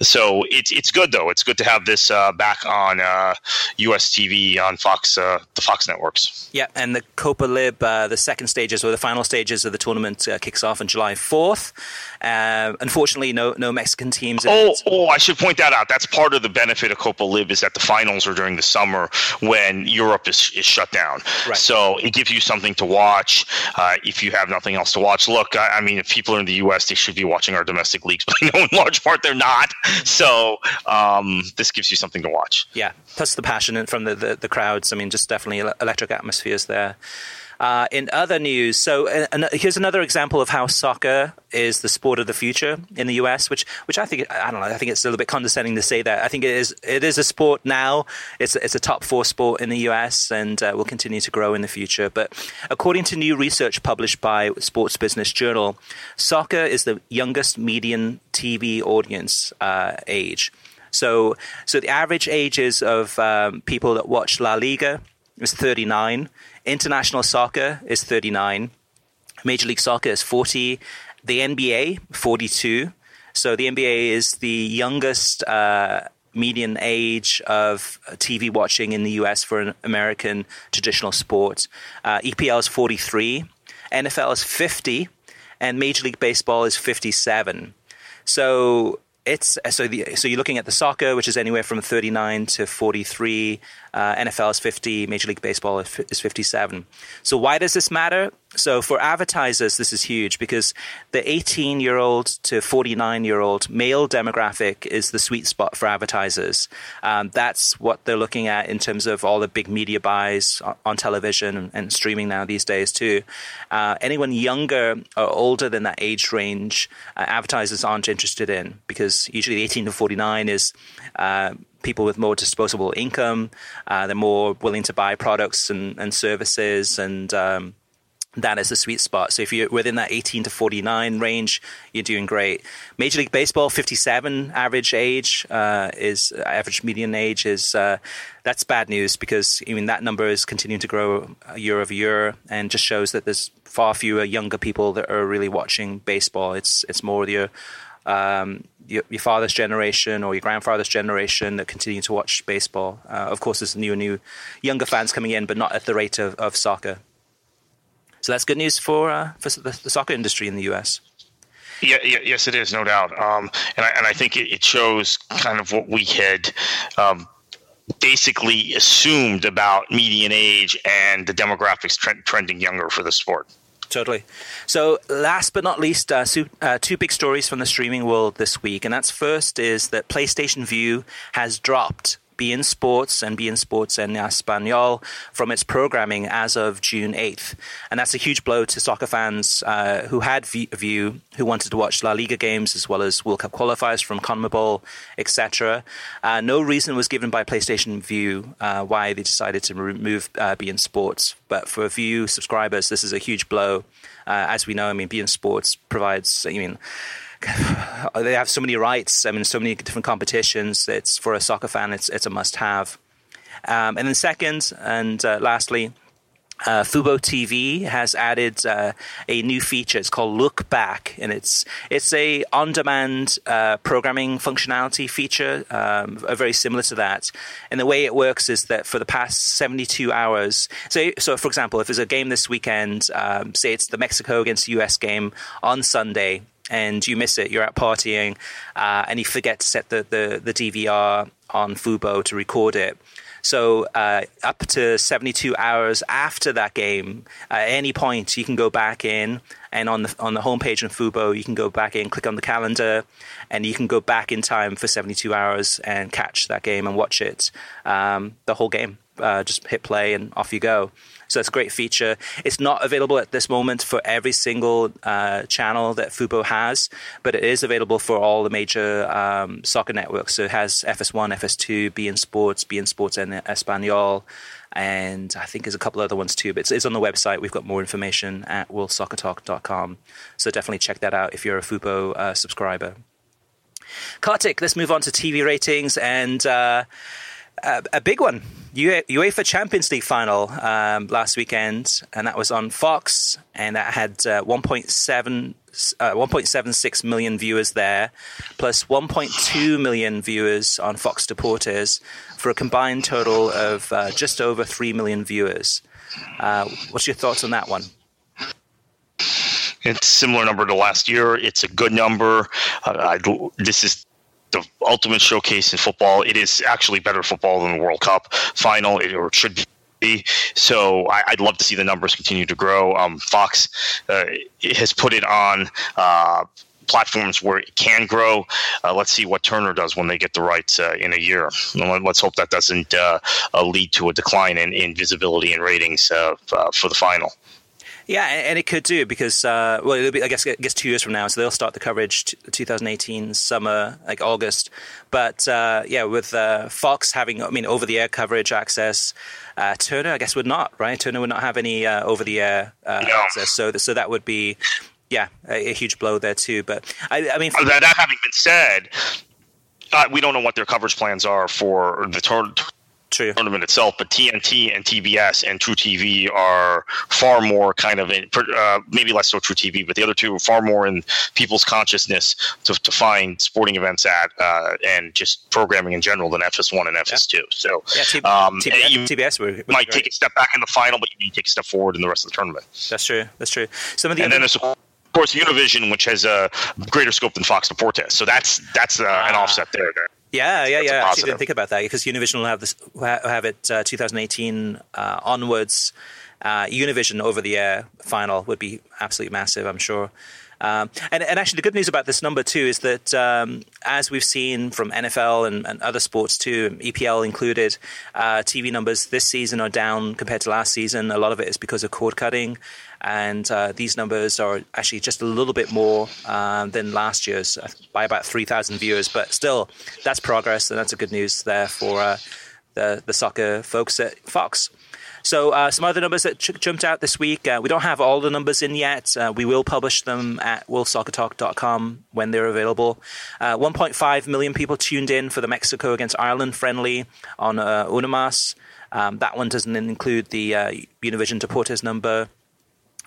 so it's it's good though. It's good to have this uh, back on uh, US TV on Fox, uh, the Fox networks. Yeah, and the Copa Lib, uh, the second stages or the final stages of the tournament uh, kicks off on July 4th. Uh, unfortunately, no no Mexican teams. Oh, oh, I should point that out. That's part of the benefit of Copa Lib is that the finals are during the summer when Europe is, is shut down. Right. So it gives you something to watch uh, if you have nothing else to watch. Look, I, I mean, if people are in the U.S., they should be watching our domestic leagues, <laughs> but I know in large part they're not. So um, this gives you something to watch. Yeah, plus the passion from the, the, the crowds. I mean, just definitely electric atmospheres there. Uh, in other news, so uh, here's another example of how soccer is the sport of the future in the U.S., which which I think I don't know. I think it's a little bit condescending to say that. I think it is it is a sport now. It's it's a top four sport in the U.S. and uh, will continue to grow in the future. But according to new research published by Sports Business Journal, soccer is the youngest median TV audience uh, age. So, so the average ages of um, people that watch La Liga is 39. International soccer is 39. Major League Soccer is 40. The NBA, 42. So the NBA is the youngest uh, median age of TV watching in the US for an American traditional sport. Uh, EPL is 43. NFL is 50. And Major League Baseball is 57. So it's so the so you're looking at the soccer, which is anywhere from 39 to 43. Uh, NFL is 50. Major League Baseball is, 57. So why does this matter? So for advertisers, this is huge because the 18 year old to 49 year old male demographic is the sweet spot for advertisers. Um, that's what they're looking at in terms of all the big media buys on, on television and, and streaming now these days too. Uh, anyone younger or older than that age range, uh, advertisers aren't interested in because usually 18 to 49 is uh, people with more disposable income. Uh, they're more willing to buy products and, and services and. Um, that is the sweet spot. So if you're within that 18 to 49 range, you're doing great. Major League Baseball, 57 average age uh, is average median age is uh, that's bad news because I mean that number is continuing to grow year over year and just shows that there's far fewer younger people that are really watching baseball. It's it's more your um, your, your father's generation or your grandfather's generation that continue to watch baseball. Uh, of course, there's new new younger fans coming in, but not at the rate of, of soccer. So that's good news for uh, for the, the soccer industry in the U.S. Yeah, yeah, yes, it is, no doubt. Um, and I and I think it, it shows kind of what we had. Um, basically assumed about median age and the demographics trend, trending younger for the sport. Totally. So, last but not least, uh, su- uh, two big stories from the streaming world this week, and that's first is that PlayStation Vue has dropped beIN Sports and beIN Sports en Español from its programming as of June 8th. And that's a huge blow to soccer fans uh, who had Vue, who wanted to watch La Liga games as well as World Cup qualifiers from CONMEBOL, etc. Uh, no reason was given by PlayStation Vue uh, why they decided to remove uh, beIN Sports. But for Vue subscribers, this is a huge blow. Uh, as we know, I mean, beIN Sports provides, I mean, <sighs> they have so many rights. I mean, so many different competitions. It's for a soccer fan, it's it's a must-have. Um, and then second and uh, lastly, uh, Fubo TV has added uh, a new feature. It's called Look Back, and it's it's a on-demand uh, programming functionality feature, um, very similar to that. And the way it works is that for the past 72 hours, so so for example, if there's a game this weekend, um, say it's the Mexico against US game on Sunday. And you miss it, you're out partying, uh, and you forget to set the, the, the DVR on Fubo to record it so uh, up to 72 hours after that game, at any point you can go back in and on the on the homepage on Fubo, you can go back in, click on the calendar, and you can go back in time for 72 hours and catch that game and watch it, um, the whole game. Uh, just hit play and off you go. So that's a great feature. It's not available at this moment for every single uh, channel that Fubo has, but it is available for all the major um, soccer networks. So it has FS1, FS2, beIN Sports, beIN Sports and Espanol, and I think there's a couple other ones too. But it's, it's on the website. We've got more information at worldsoccertalk.com. So definitely check that out if you're a Fubo uh, subscriber. Kartik, let's move on to TV ratings and uh, a, big one. UEFA Champions League final um, last weekend, and that was on Fox, and that had uh, 1.7 uh, 1.76 million viewers there, plus 1.2 million viewers on Fox Deportes, for a combined total of uh, just over 3 million viewers. Uh, what's your thoughts on that one? It's similar number to last year. It's a good number. Uh, I, this is the ultimate showcase in football. It is actually better football than the World Cup final, it, or it should be. So I, would love to see the numbers continue to grow. Um, Fox uh, has put it on. Uh, platforms where it can grow. Uh, let's see what Turner does when they get the rights uh, in a year. Let's hope that doesn't uh, lead to a decline in, in visibility and ratings uh, for the final. Yeah, and it could do because uh, well, it'll be I guess I guess two years from now, so they'll start the coverage t- 2018 summer, like August. But uh, yeah, with uh, Fox having I mean over the air coverage access, uh, Turner I guess would not right. Turner would not have any uh, over the air uh, no. access, so so that would be yeah a, a, huge blow there too. But I, I mean, that, that having been said. we don't know what their coverage plans are for the tour- True. tournament itself, but TNT and TBS and truTV are far more kind of in, uh, maybe less so truTV, but the other two are far more in people's consciousness to, to find sporting events at uh, and just programming in general than FS1 and FS2. Yeah. So yeah, T- um, TBS, you TBS were, might take a step back in the final, but you need to take a step forward in the rest of the tournament. That's true. That's true. Some of the and other- then there's of course Univision, which has a greater scope than Fox Deportes. So that's that's uh, an ah. offset there. Yeah, yeah, yeah. I actually didn't think about that because Univision will have this have it uh, 2018 uh, onwards. Uh, Univision over the air final would be absolutely massive, I'm sure. Um, and, and, actually, the good news about this number too is that um, as we've seen from NFL and, and, other sports too, EPL included, uh, TV numbers this season are down compared to last season. A lot of it is because of cord cutting and uh, these numbers are actually just a little bit more uh, than last year's uh, by about 3,000 viewers. But still, that's progress, and that's a good news there for uh, the the soccer folks at Fox. So uh, some other numbers that ch- jumped out this week. Uh, we don't have all the numbers in yet. Uh, we will publish them at worldsoccertalk.com when they're available. 1.5 million people tuned in for the Mexico against Ireland friendly on Unimas. Um, that one doesn't include the Univision Deportes number.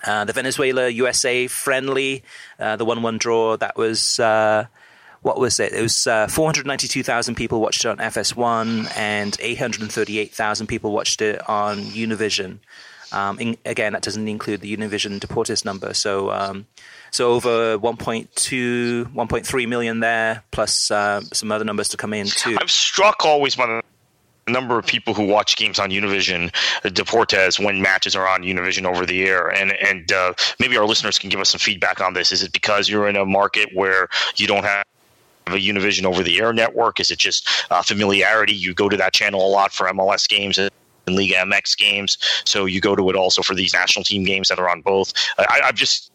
Uh, the Venezuela USA friendly, uh, the 1 1 draw, that was, uh, what was it? It was uh, 492,000 people watched it on FS1 and 838,000 people watched it on Univision. Um, in, again, that doesn't include the Univision Deportes number. So, um, so over 1.2, 1.3 million there, plus uh, some other numbers to come in too. I'm struck always by the number of people who watch games on Univision uh, Deportes when matches are on Univision over the air, and and uh, maybe our listeners can give us some feedback on this. Is it because you're in a market where you don't have a Univision over the air network? Is it just uh, familiarity? You go to that channel a lot for MLS games and Liga MX games, so you go to it also for these national team games that are on both. I, I've just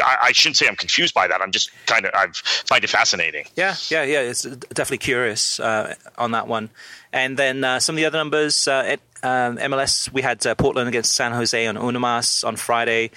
I, shouldn't say I'm confused by that. I'm just kind of I find it fascinating. Yeah, yeah, yeah. It's definitely curious uh, on that one. And then uh, some of the other numbers uh, at um, MLS, we had uh, Portland against San Jose on Unimas on Friday.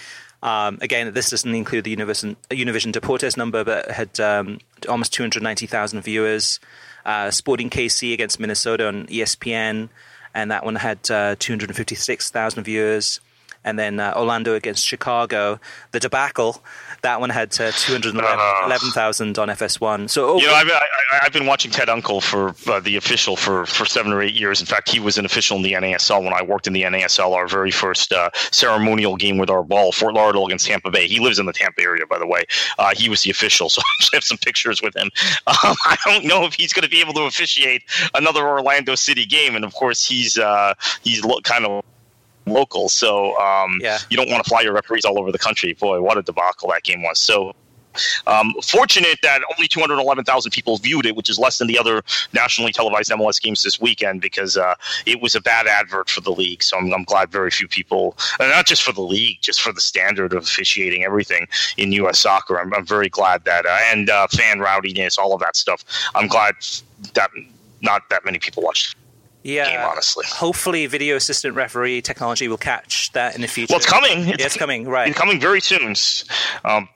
Um, again, this doesn't include the Univision, Univision Deportes number, but had um, almost 290,000 viewers. Uh, Sporting KC against Minnesota on ESPN, and that one had uh, 256,000 viewers. And then uh, Orlando against Chicago. The debacle that one had uh, 211,000 on FS1. So oh, you know, I've, I, have been watching Ted Unkel for uh, the official for, for seven or eight years. In fact, he was an official in the NASL when I worked in the NASL. Our very first uh, ceremonial game with our ball, Fort Lauderdale against Tampa Bay. He lives in the Tampa area, by the way. Uh, he was the official, <laughs> so I have some pictures with him. Um, <laughs> I don't know if he's going to be able to officiate another Orlando City game, and of course, he's uh, he's lo- kind of local. So um, yeah. you don't want to fly your referees all over the country. Boy, what a debacle that game was. So um, fortunate that only 211,000 people viewed it, which is less than the other nationally televised MLS games this weekend because uh, it was a bad advert for the league. So I'm, I'm glad very few people, and not just for the league, just for the standard of officiating everything in U.S. soccer. I'm, I'm very glad that, uh, and uh, fan rowdiness, all of that stuff. I'm glad that not that many people watched yeah, game, honestly. Hopefully, video assistant referee technology will catch that in the future. Well, it's coming. It's, yeah, it's coming, right. It's coming very soon. Um,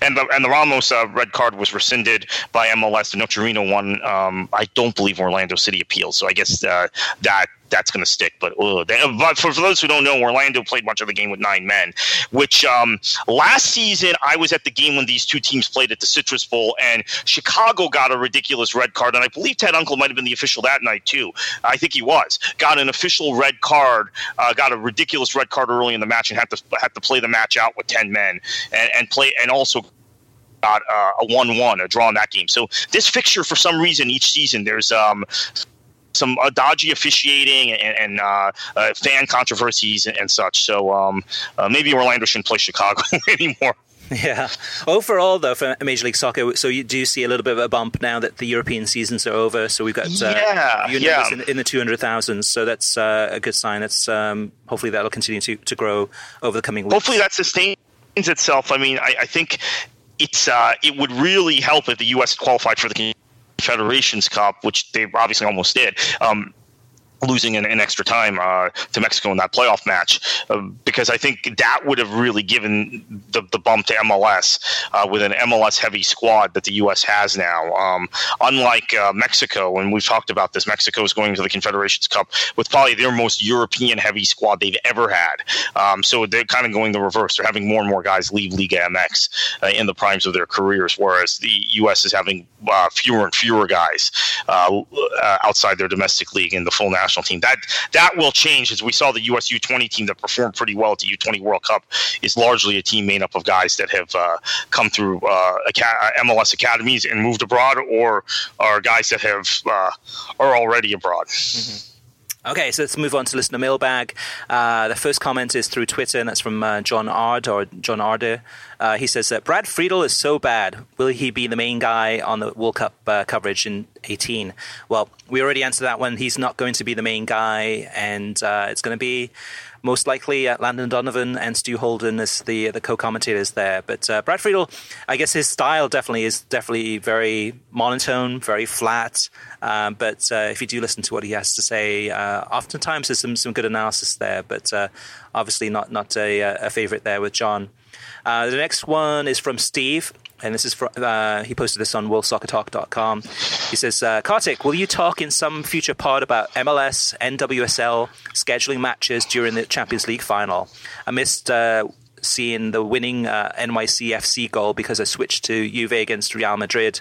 and the and the Ramos uh, red card was rescinded by MLS. The Nocerino one, um, I don't believe Orlando City appealed, so I guess uh, that that's going to stick. But, they, but for, for, those who don't know, Orlando played much of the game with nine men, which um, last season I was at the game when these two teams played at the Citrus Bowl, and Chicago got a ridiculous red card. And I believe Ted Unkel might have been the official that night, too. I think he was. Got an official red card, uh, got a ridiculous red card early in the match, and had to, had to play the match out with 10 men and, and play, and also got uh, a one-one, a draw in that game. So this fixture, for some reason, each season there's um, some uh, dodgy officiating and, and uh, uh, fan controversies and, and such. So um, uh, maybe Orlando shouldn't play Chicago <laughs> anymore. Yeah. Overall, though, for Major League Soccer, so you do see a little bit of a bump now that the European seasons are over. So we've got uh, yeah, yeah. In, in, the 200,000. So that's uh, a good sign. That's um, hopefully that'll continue to, to grow over the coming weeks. Hopefully that sustains itself. I mean, I, I think it's uh, it would really help if the U.S. qualified for the Federations Cup, which they obviously almost did. Um, losing an, in, extra time uh, to Mexico in that playoff match uh, because I think that would have really given the, the bump to MLS uh, with an MLS heavy squad that the U.S. has now. Um, unlike uh, Mexico, and we've talked about this, Mexico is going to the Confederations Cup with probably their most European heavy squad they've ever had. Um, so they're kind of going the reverse. They're having more and more guys leave Liga MX uh, in the primes of their careers, whereas the U.S. is having uh, fewer and fewer guys outside their domestic league in the full national national team. That that will change as we saw the US U20 team that performed pretty well at the U20 World Cup is largely a team made up of guys that have uh, come through uh, MLS academies and moved abroad, or are guys that have uh, are already abroad. Mm-hmm. Okay, so let's move on to listener mailbag. Uh, the first comment is through Twitter, and that's from uh, John Ard or John Arder. Uh, he says that Brad Friedel is so bad. Will he be the main guy on the World Cup uh, coverage in 18? Well, we already answered that one. He's not going to be the main guy, and uh, it's going to be most likely uh, Landon Donovan and Stu Holden as the the co-commentators there. But Brad Friedel, I guess his style definitely is definitely very monotone, very flat. Um, but uh, if you do listen to what he has to say, uh, oftentimes there's some some good analysis there. But uh, obviously not not a, a favorite there with John. The next one is from Steve and this is from, uh, he posted this on worldsoccertalk.com. He says, uh, Kartik, will you talk in some future pod about MLS, NWSL scheduling matches during the Champions League final? I missed uh, seeing the winning uh, NYCFC goal because I switched to Juve against Real Madrid,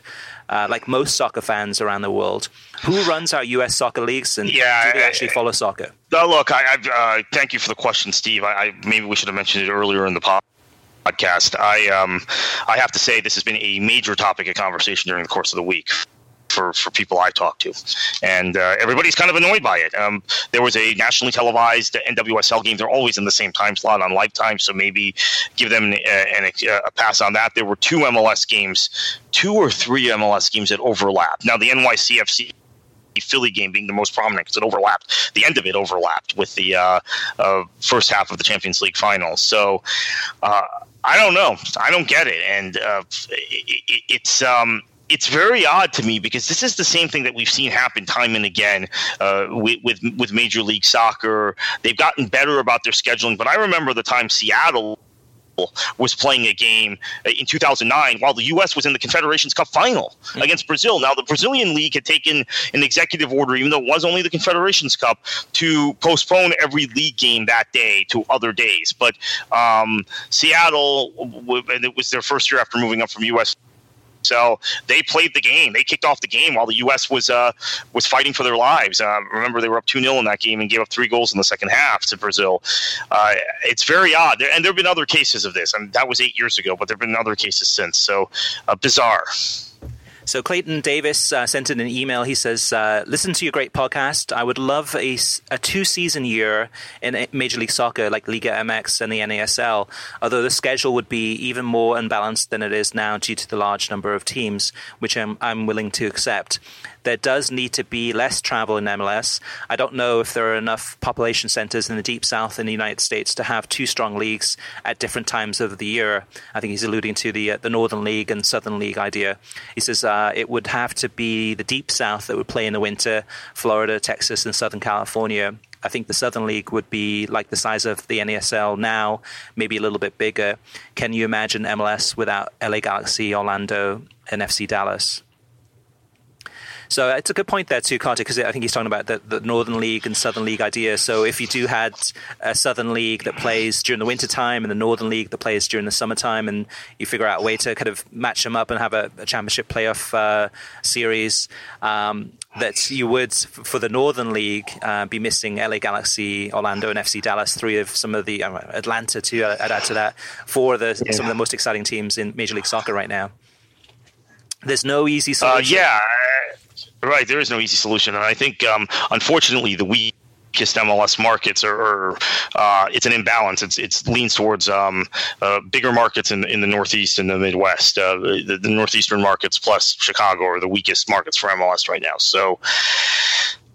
uh, like most soccer fans around the world. Who <sighs> runs our U.S. soccer leagues, and yeah, do they actually follow soccer? Uh, look, I, I uh, thank you for the question, Steve. I, I, maybe we should have mentioned it earlier in the pod podcast. I um, I have to say this has been a major topic of conversation during the course of the week. For, for people I talk to, and uh, everybody's kind of annoyed by it. Um, there was a nationally televised NWSL game. They're always in the same time slot on Lifetime, so maybe give them a, a, a pass on that. There were two MLS games, two or three MLS games that overlap. Now the NYCFC Philly game being the most prominent because it overlapped. The end of it overlapped with the uh, uh, first half of the Champions League final. So uh, I don't know. I don't get it, and uh, it, it's um, it's very odd to me because this is the same thing that we've seen happen time and again uh, with, with, with Major League Soccer. They've gotten better about their scheduling, but I remember the time Seattle was playing a game in 2009 while the U.S. was in the Confederations Cup final mm-hmm. against Brazil. Now, the Brazilian league had taken an executive order, even though it was only the Confederations Cup, to postpone every league game that day to other days. But um, Seattle, and it was their first year after moving up from U.S. So they played the game. They kicked off the game while the U.S. was uh, was fighting for their lives. Uh, remember, they were up 2 0 in that game and gave up three goals in the second half to Brazil. Uh, it's very odd. And there have been other cases of this. I mean, that was eight years ago, but there have been other cases since. So uh, bizarre. So Clayton Davis uh, sent in an email. He says, uh, "Listen to your great podcast. I would love a, a two-season year in Major League Soccer, like Liga MX and the NASL. Although the schedule would be even more unbalanced than it is now due to the large number of teams, which I'm, I'm willing to accept there does need to be less travel in MLS. I don't know if there are enough population centers in the deep south in the United States to have two strong leagues at different times of the year. I think he's alluding to the uh, the Northern League and Southern League idea. He says uh, it would have to be the deep south that would play in the winter, Florida, Texas, and Southern California. I think the Southern League would be like the size of the NASL now, maybe a little bit bigger. Can you imagine MLS without LA Galaxy, Orlando, and FC Dallas? So it's a good point there too, Kartik, because I think he's talking about the, the, Northern League and Southern League idea. So if you do had a Southern League that plays during the winter time and the Northern League that plays during the summertime, and you figure out a way to kind of match them up and have a, a championship playoff uh, series, um, that you would for the Northern League uh, be missing LA Galaxy, Orlando, and FC Dallas, three of some of the uh, Atlanta too. Uh, I'd add to that four of the yeah. some of the most exciting teams in Major League Soccer right now. There's no easy uh, solution. yeah, Right, there is no easy solution, and I think um, unfortunately the weakest MLS markets are, are uh, it's an imbalance. It's it leans towards um, uh, bigger markets in in the Northeast and the Midwest. Uh, the, the, northeastern markets plus Chicago are the weakest markets for MLS right now. So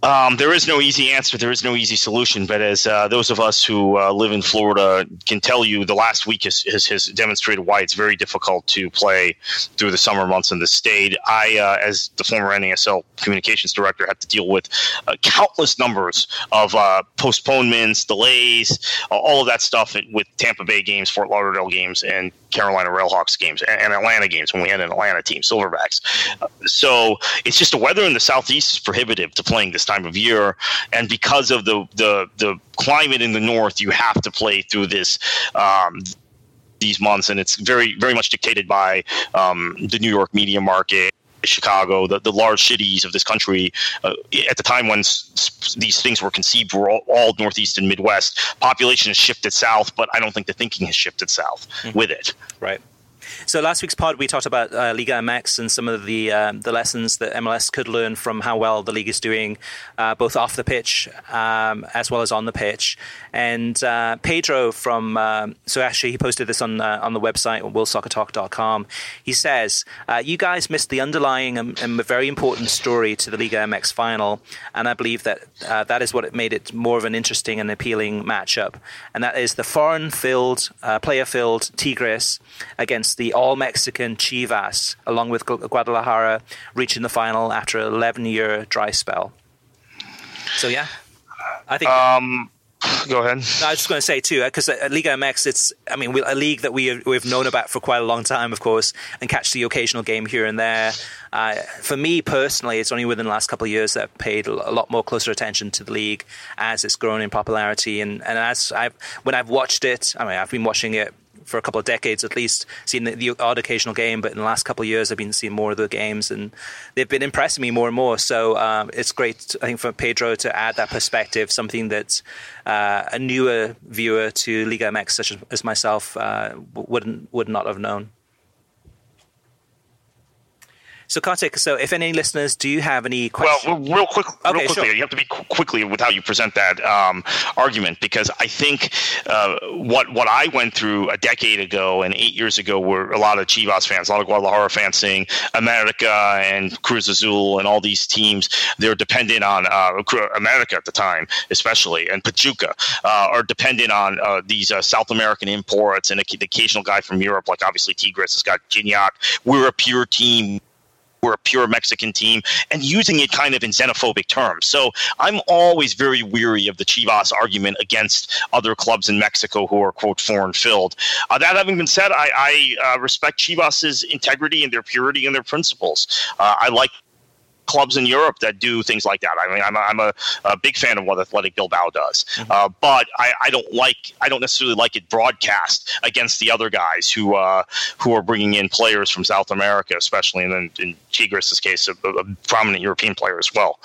um, there is no easy answer. There is no easy solution. But as uh, those of us who uh, live in Florida can tell you, the last week has, has, has, demonstrated why it's very difficult to play through the summer months in the state. I, uh, as the former NASL communications director, had to deal with uh, countless numbers of uh, postponements, delays, all of that stuff with Tampa Bay games, Fort Lauderdale games, and Carolina Railhawks games and, Atlanta games when we had an Atlanta team, Silverbacks. so it's just the weather in the southeast is prohibitive to playing this time of year, and because of the the the climate in the north, you have to play through this. Um, these months, and it's very, very much dictated by um, the New York media market, Chicago, the, the large cities of this country, uh, at the time when s- these things were conceived, were all, all, Northeast and Midwest. Population has shifted south, but I don't think the thinking has shifted south mm-hmm. with it. Right. So last week's pod, we talked about uh, Liga MX and some of the um, the lessons that MLS could learn from how well the league is doing, uh, both off the pitch um, as well as on the pitch. And uh, Pedro from um, so actually he posted this on uh, on the website worldsoccertalk.com. He says uh, you guys missed the underlying and, and, very important story to the Liga MX final, and I believe that uh, that is what it made it more of an interesting and appealing matchup, and that is the foreign-filled, player-filled Tigres against the all Mexican Chivas, along with Guadalajara, reaching the final after an 11 year dry spell. So, yeah, I think. Um, go ahead. I was just going to say too, because at Liga MX, it's I mean a league that we have, we've known about for quite a long time, of course, and catch the occasional game here and there. Uh, for me personally, it's only within the last couple of years that I've paid a lot more closer attention to the league as it's grown in popularity, and and as I've when I've watched it, I mean I've been watching it for a couple of decades at least, seen the, the, odd occasional game, but in the last couple of years, I've been seeing more of the games, and they've been impressing me more and more. So um, it's great, I think, for Pedro to add that perspective, something that uh, a newer viewer to Liga MX, such as, as myself, uh, wouldn't would not have known. So, Kartik, so if any listeners do you have any questions. Well, real quick, real okay, quickly, sure. you have to be quickly with how you present that um, argument because I think uh, what what I went through a decade ago and eight years ago were a lot of Chivas fans, a lot of Guadalajara fans saying America and Cruz Azul and all these teams, they're dependent on uh, America at the time, especially, and Pachuca uh, are dependent on uh, these uh, South American imports and the occasional guy from Europe, like obviously Tigres has got Gignac. We're a pure team we're a pure Mexican team, and using it kind of in xenophobic terms. So I'm always very weary of the Chivas argument against other clubs in Mexico who are, quote, foreign filled. Uh, that having been said, I, I uh, respect Chivas's integrity and their purity and their principles. Uh, I like clubs in Europe that do things like that. I mean, I'm a, I'm a, a big fan of what Athletic Bilbao does, mm-hmm. uh, but I, I, don't like I don't necessarily like it broadcast against the other guys who uh, who are bringing in players from South America, especially, and then in Tigres' case, a, a prominent European player as well.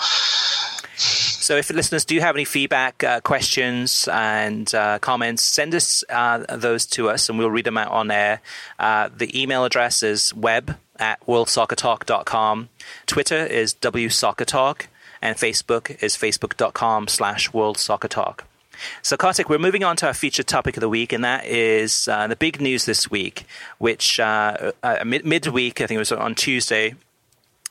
So, if listeners do have any feedback, uh, questions, and uh, comments, send us uh, those to us, and we'll read them out on air. Uh, the email address is web at worldsoccertalk.com. Twitter is wsoccertalk, and Facebook is facebook.com slash worldsoccertalk. So, Kartik, we're moving on to our featured topic of the week, and that is uh, the big news this week, which uh, uh, mid- midweek, I think it was on Tuesday,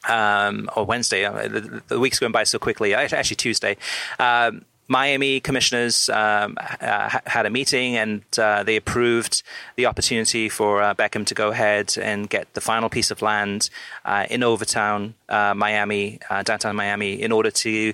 um, or Wednesday. Uh, the, the, week's going by so quickly. Actually, Tuesday. Um, Miami commissioners um, uh, had a meeting and uh, they approved the opportunity for uh, Beckham to go ahead and get the final piece of land uh, in Overtown, uh, Miami, uh, downtown Miami, in order to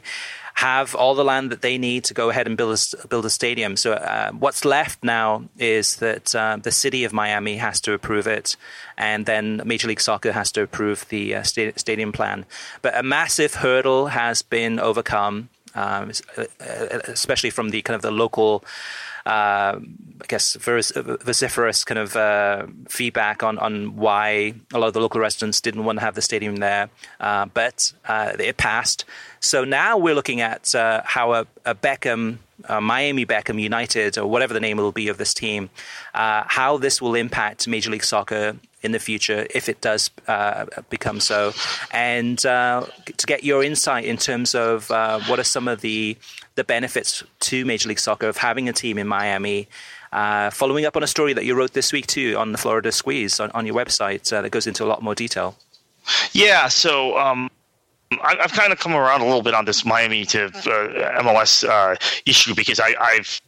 have all the land that they need to go ahead and build a, build a stadium. So what's left now is that the city of Miami has to approve it, and then Major League Soccer has to approve the stadium plan. But a massive hurdle has been overcome um, uh, especially from the kind of the local. Uh, I guess vociferous kind of uh, feedback on, on why a lot of the local residents didn't want to have the stadium there, uh, but uh, it passed. So now we're looking at uh, how a, a Beckham, Miami Beckham United, or whatever the name will be of this team, how this will impact Major League Soccer in the future if it does uh, become so, and uh, to get your insight in terms of uh, what are some of the the benefits to Major League Soccer of having a team in Miami. Uh, following up on a story that you wrote this week too on the Florida Squeeze on, on your website uh, that goes into a lot more detail. Yeah, so um, I, have kind of come around a little bit on this Miami to uh, MLS uh, issue because I, have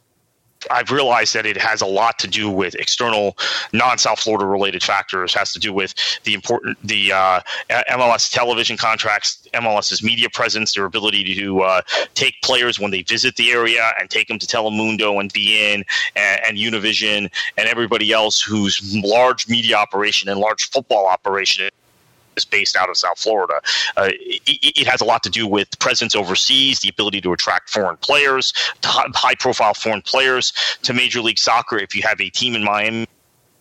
I've realized that it has a lot to do with external non-South Florida related factors. Has to do with the important the uh, MLS television contracts, MLS's media presence, their ability to uh, take players when they visit the area and take them to Telemundo and beIN and, and Univision and everybody else whose large media operation and large football operation is based out of South Florida. Uh, it, it, has a lot to do with presence overseas, the ability to attract foreign players, high profile foreign players to Major League Soccer. If you have a team in Miami,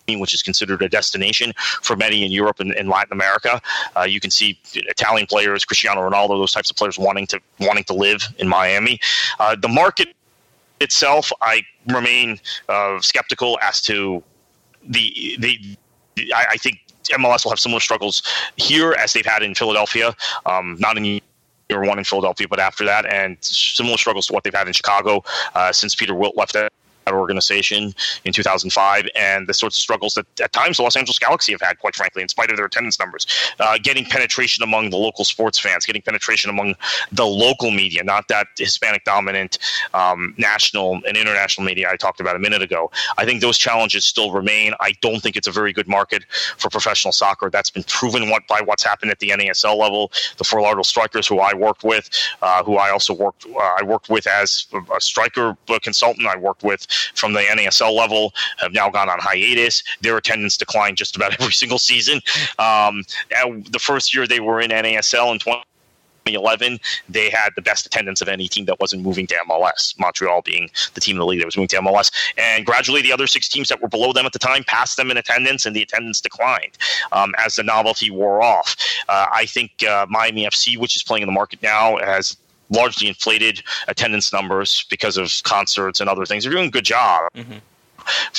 which is considered a destination for many in Europe and, and Latin America. Uh, you can see Italian players, Cristiano Ronaldo, those types of players wanting to wanting to live in Miami. Uh, the market itself, I remain uh, skeptical as to the the. I, I think MLS will have similar struggles here as they've had in Philadelphia. Um, not in year one in Philadelphia, but after that, and similar struggles to what they've had in Chicago uh, since Peter Wilt left organization in 2005 and the sorts of struggles that at times the Los Angeles Galaxy have had, quite frankly, in spite of their attendance numbers. Uh, getting penetration among the local sports fans, getting penetration among the local media, not that Hispanic dominant um, national and international media I talked about a minute ago. I think those challenges still remain. I don't think it's a very good market for professional soccer. That's been proven what, by what's happened at the NASL level. The Fort Lauderdale Strikers, who I worked with, uh, who I also worked, uh, I worked with as a striker consultant. I worked with from the NASL level have now gone on hiatus. Their attendance declined just about <laughs> every single season. Um, the first year they were in NASL in 20. 2011, they had the best attendance of any team that wasn't moving to MLS. Montreal being the team in the league that was moving to MLS, and gradually the other six teams that were below them at the time passed them in attendance, and the attendance declined um, as the novelty wore off. Uh, I think uh, Miami FC, which is playing in the market now, has largely inflated attendance numbers because of concerts and other things. They're doing a good job. Mm-hmm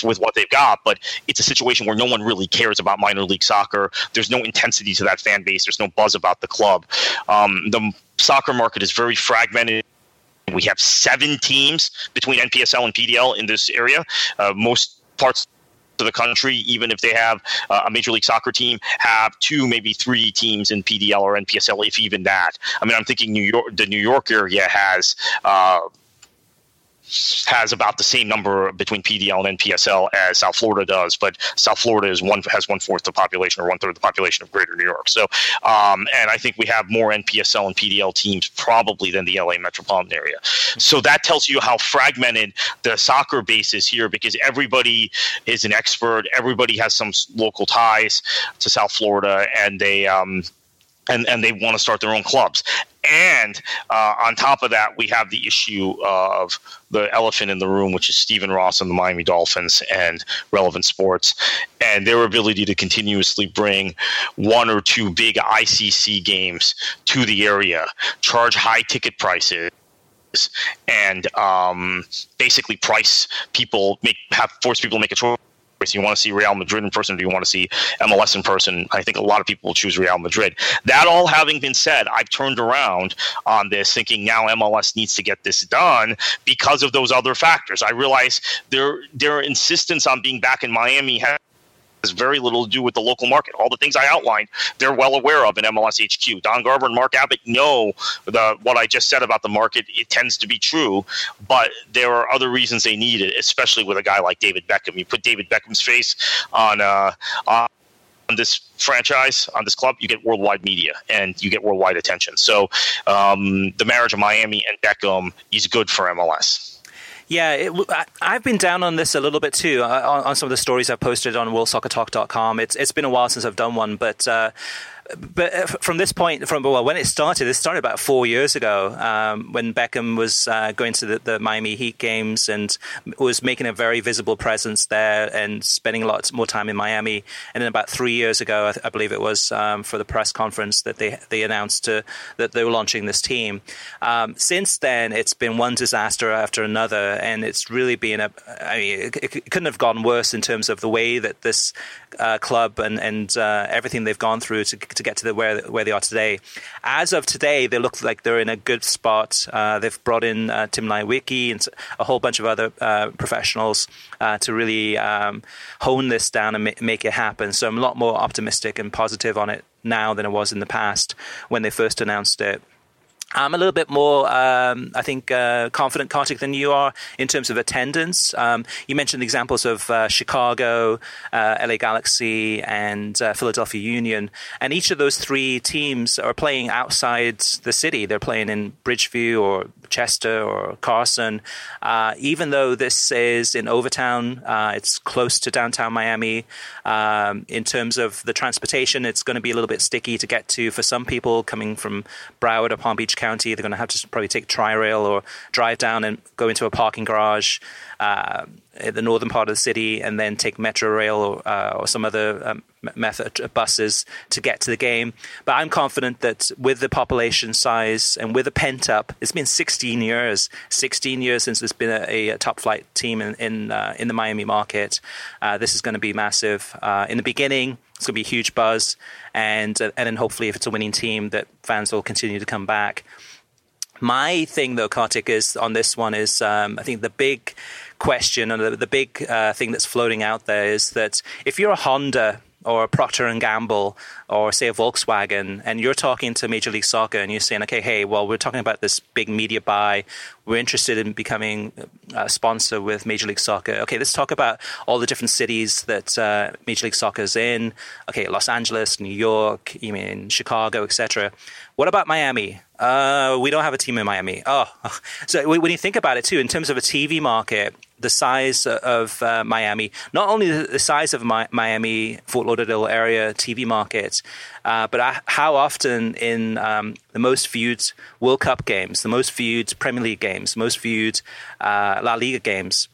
with what they've got, but it's a situation where no one really cares about minor league soccer. There's no intensity to that fan base. There's no buzz about the club. Um, the soccer market is very fragmented. We have seven teams between NPSL and PDL in this area. Uh, most parts to the country, even if they have uh, a major league soccer team, have two, maybe three teams in PDL or NPSL, if even that. I mean, I'm thinking New York, the New York area has. Uh, has about the same number between PDL and NPSL as South Florida does, but South Florida is one has one fourth the population or one third the population of Greater New York. So, um, and I think we have more NPSL and PDL teams probably than the LA metropolitan area. So that tells you how fragmented the soccer base is here because everybody is an expert. Everybody has some local ties to South Florida, and they. Um, and, and they want to start their own clubs. And uh, on top of that, we have the issue of the elephant in the room, which is Stephen Ross and the Miami Dolphins and Relevant Sports, and their ability to continuously bring one or two big ICC games to the area, charge high ticket prices and um, basically price people make have force people to make a choice you want to see Real Madrid in person, do you want to see MLS in person? I think a lot of people will choose Real Madrid. That all having been said, I've turned around on this, thinking now MLS needs to get this done because of those other factors. I realize their their insistence on being back in Miami has has very little to do with the local market. All the things I outlined, they're well aware of in MLS HQ. Don Garber and Mark Abbott know the what I just said about the market. It tends to be true, but there are other reasons they need it, especially with a guy like David Beckham. You put David Beckham's face on uh, on this franchise, on this club, you get worldwide media and you get worldwide attention. So um, the marriage of Miami and Beckham is good for MLS. Yeah, it, I've been down on this a little bit too uh, on, on, some of the stories I've posted on WorldSoccerTalk.com. It's it's been a while since I've done one, but. Uh, but uh, from this point, from well, when it started, it started about four years ago um, when Beckham was uh, going to the, the, Miami Heat games and was making a very visible presence there and spending a lot more time in Miami. And then about three years ago, I, I believe it was um, for the press conference that they they announced to, that they were launching this team. Um, since then, it's been one disaster after another, and it's really been a. I mean, it, it couldn't have gone worse in terms of the way that this uh, club and and uh, everything they've gone through to to get to the, where where they are today. As of today, they look like they're in a good spot. Uh, they've brought in uh, Tim Leiweke and a whole bunch of other uh, professionals uh, to really um, hone this down and ma- make it happen. So I'm a lot more optimistic and positive on it now than I was in the past when they first announced it. I'm a little bit more, um, I think, uh, confident, Kartik, than you are in terms of attendance. Um, you mentioned the examples of uh, Chicago, uh, LA Galaxy, and uh, Philadelphia Union. And each of those three teams are playing outside the city. They're playing in Bridgeview or Chester or Carson. Uh, even though this is in Overtown, uh, it's close to downtown Miami. Um, in terms of the transportation, it's going to be a little bit sticky to get to for some people coming from Broward or Palm Beach County. They're going to have to probably take Tri-Rail or drive down and go into a parking garage. Uh, the northern part of the city and then take metro rail or, uh, or some other um, method uh, buses to get to the game. But I'm confident that with the population size and with the pent up, it's been 16 years, 16 years since there's been a, a top flight team in in, uh, in the Miami market. Uh, this is going to be massive. Uh, in the beginning, it's going to be a huge buzz, and uh, and then hopefully, if it's a winning team, that fans will continue to come back. My thing, though, Kartik, is on this one is um, I think the big question and the, the big uh, thing that's floating out there is that if you're a Honda or a Procter and Gamble or say a Volkswagen, and you're talking to Major League Soccer and you're saying, okay, hey, well, we're talking about this big media buy. We're interested in becoming a sponsor with Major League Soccer. Okay, let's talk about all the different cities that uh, Major League Soccer is in. Okay, Los Angeles, New York, you mean Chicago, etc. What about Miami? Uh, we don't have a team in Miami. Oh, <laughs> so when you think about it too, in terms of a TV market, the size of uh, Miami, not only the size of Mi- Miami, Fort Lauderdale area TV market, uh, but how often in um, the most viewed World Cup games, the most viewed Premier League games, most viewed uh, La Liga games,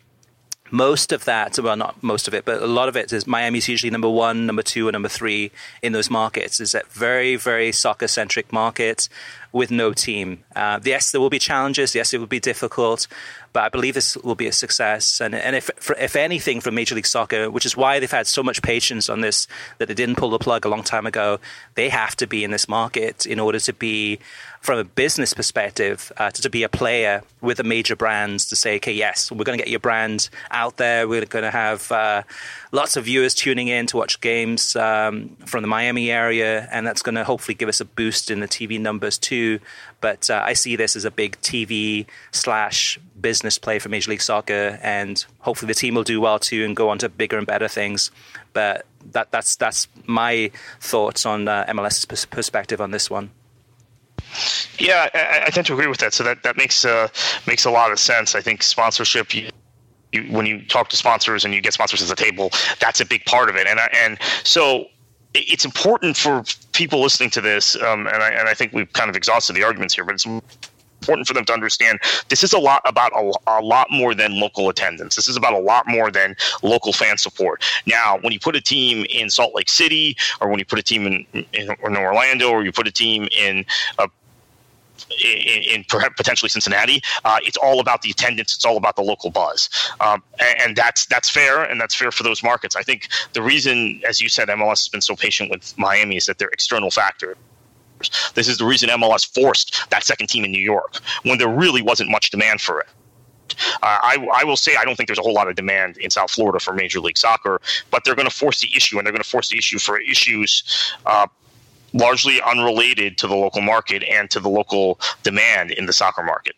most of that, well, not most of it, but a lot of it is Miami's usually number one, number two, and number three in those markets. Is that very, very soccer centric market with no team. Uh, yes, there will be challenges. Yes, it will be difficult, but I believe this will be a success. And, and if, for, if anything from Major League Soccer, which is why they've had so much patience on this, that they didn't pull the plug a long time ago, they have to be in this market in order to be, from a business perspective, uh, to, to, be a player with the major brands to say, okay, yes, we're going to get your brand out there. We're going to have uh, lots of viewers tuning in to watch games um, from the Miami area, and that's going to hopefully give us a boost in the TV numbers too. But uh, I see this as a big TV slash business play for Major League Soccer, and hopefully the team will do well too and go on to bigger and better things. But that, that's that's my thoughts on uh, MLS's perspective on this one. Yeah, I, I, tend to agree with that. So that that makes uh, makes a lot of sense. I think sponsorship. You, when you talk to sponsors and you get sponsors at the table, that's a big part of it. And and so it's important for people listening to this, um, and, I, and I think we've kind of exhausted the arguments here, but it's important for them to understand this is a lot about a, a, lot more than local attendance. This is about a lot more than local fan support. Now, when you put a team in Salt Lake City, or when you put a team in, in, in Orlando, or you put a team in a in, in potentially Cincinnati. Uh, it's all about the attendance. It's all about the local buzz, um, and, and, that's that's fair, and that's fair for those markets. I think the reason, as you said, MLS has been so patient with Miami is that they're external factors. This is the reason MLS forced that second team in New York when there really wasn't much demand for it. Uh, I, I, will say I don't think there's a whole lot of demand in South Florida for Major League Soccer, but they're going to force the issue, and they're going to force the issue for issues uh, largely unrelated to the local market and to the local demand in the soccer market.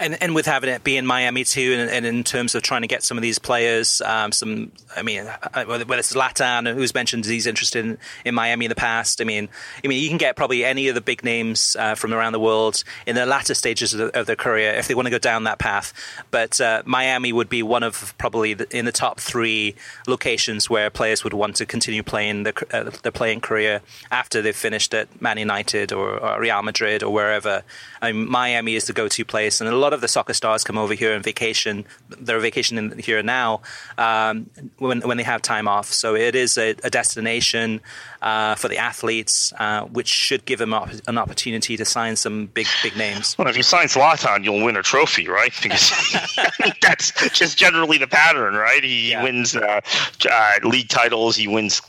And and with having it be in Miami too, and, and in terms of trying to get some of these players, um, some I mean, uh, whether it's Zlatan, who's mentioned he's interested in, in Miami in the past. I mean, I mean, you can get probably any of the big names uh, from around the world in the latter stages of, the, of, their career if they want to go down that path. But uh, Miami would be one of probably the, in the top three locations where players would want to continue playing their, uh, their playing career after they've finished at Man United or, or Real Madrid or wherever. I mean, Miami is the go-to place, and a lot of the soccer stars come over here on vacation. They're vacationing here now um, when when they have time off. So it is a, a destination uh, for the athletes, uh, which should give them op- an opportunity to sign some big big names. Well, if you sign Zlatan, you'll win a trophy, right? <laughs> Because <laughs> <laughs> that's just generally the pattern, right? He yeah. wins uh, uh league titles, he wins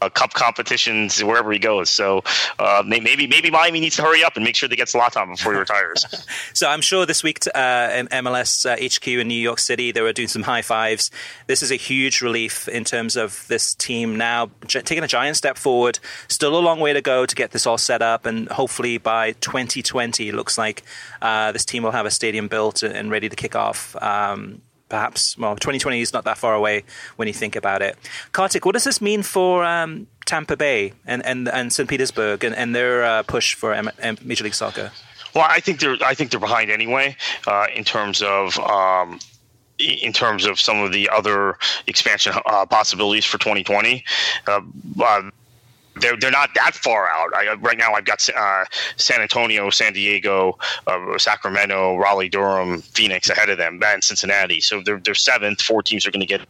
uh, cup competitions wherever he goes. So uh, maybe maybe Miami needs to hurry up and make sure they get Zlatan before he <laughs> retires. so I'm sure this week uh, in MLS HQ uh, in New York City they were doing some high fives. This is a huge relief in terms of this team now j- taking a giant step forward. Still a long way to go to get this all set up, and hopefully by 2020 it looks like uh, this team will have a stadium built and ready to kick off. Um, perhaps, well, 2020 is not that far away when you think about it. Kartik, what does this mean for um, Tampa Bay and, and, and St. Petersburg and, and their uh, push for M- M- Major League Soccer? Well, I think they're I think they're behind anyway uh, in terms of. Um, in terms of some of the other expansion uh, possibilities for 2020, uh, uh, they're they're not that far out. I, right now, I've got uh, San Antonio, San Diego, uh, Sacramento, Raleigh, Durham, Phoenix ahead of them, and Cincinnati. So they're they're seventh. Four teams are going to get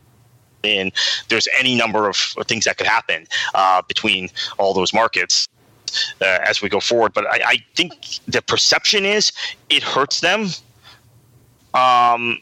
in. There's any number of things that could happen uh, between all those markets. Uh, as we go forward, but I, I, think the perception is it hurts them um,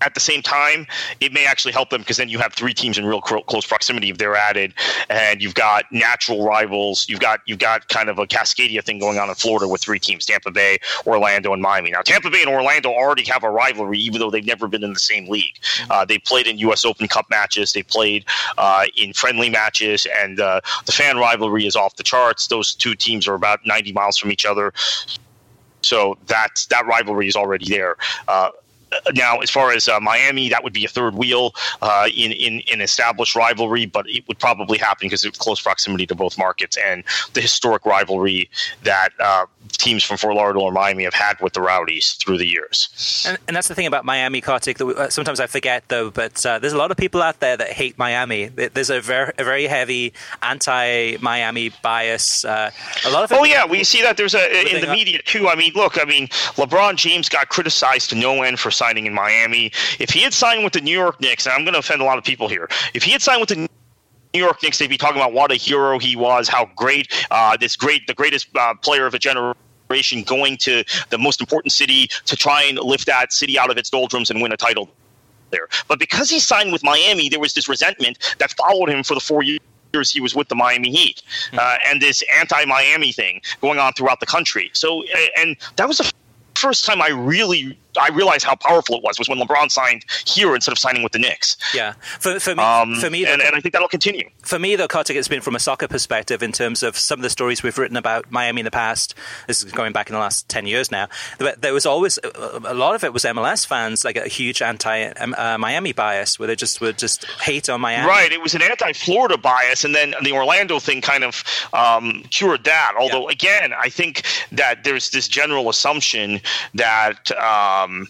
at the same time, it may actually help them because then you have three teams in real close proximity if they're added, and you've got natural rivals. You've got you've got kind of a Cascadia thing going on in Florida with three teams: Tampa Bay, Orlando, and Miami. Now, Tampa Bay and Orlando already have a rivalry, even though they've never been in the same league. Mm-hmm. Uh, they played in U.S. Open Cup matches. They played uh, in friendly matches, and uh, the fan rivalry is off the charts. Those two teams are about 90 miles from each other. So that that rivalry is already there. Uh, now, as far as uh, Miami, that would be a third wheel uh, in, in established rivalry, but it would probably happen because of close proximity to both markets and the historic rivalry that uh, teams from Fort Lauderdale or Miami have had with the Rowdies through the years. And, and that's the thing about Miami, Kartik. That uh, sometimes I forget though, but uh, there's a lot of people out there that hate Miami. There's a very a very heavy anti-Miami bias. Uh, a lot of oh yeah, we see that there's a in the media too. I mean, look, I mean, LeBron James got criticized to no end for signing in Miami. If he had signed with the New York Knicks, and I'm going to offend a lot of people here, if he had signed with the New York Knicks, they'd be talking about what a hero he was, how great uh, this great, the greatest uh, player of a generation, going to the most important city to try and lift that city out of its doldrums and win a title there. But because he signed with Miami, there was this resentment that followed him for the four years he was with the Miami Heat, hmm. uh, and this anti-Miami thing going on throughout the country. So, and that was the first time I really I realized how powerful it was was when LeBron signed here instead of signing with the Knicks. Yeah, for, for me, Um, for me, and, and I think that'll continue. for me, though, Kartik, it's been from a soccer perspective in terms of some of the stories we've written about Miami in the past. This is going back in the last 10 years now. But there was always, a lot of it was MLS fans, like a huge anti uh, Miami bias, where they just would just hate on Miami. Right. It was an anti-Florida bias, and then the Orlando thing kind of um, cured that. Although, Yeah. again, I think that there's this general assumption that um, Um,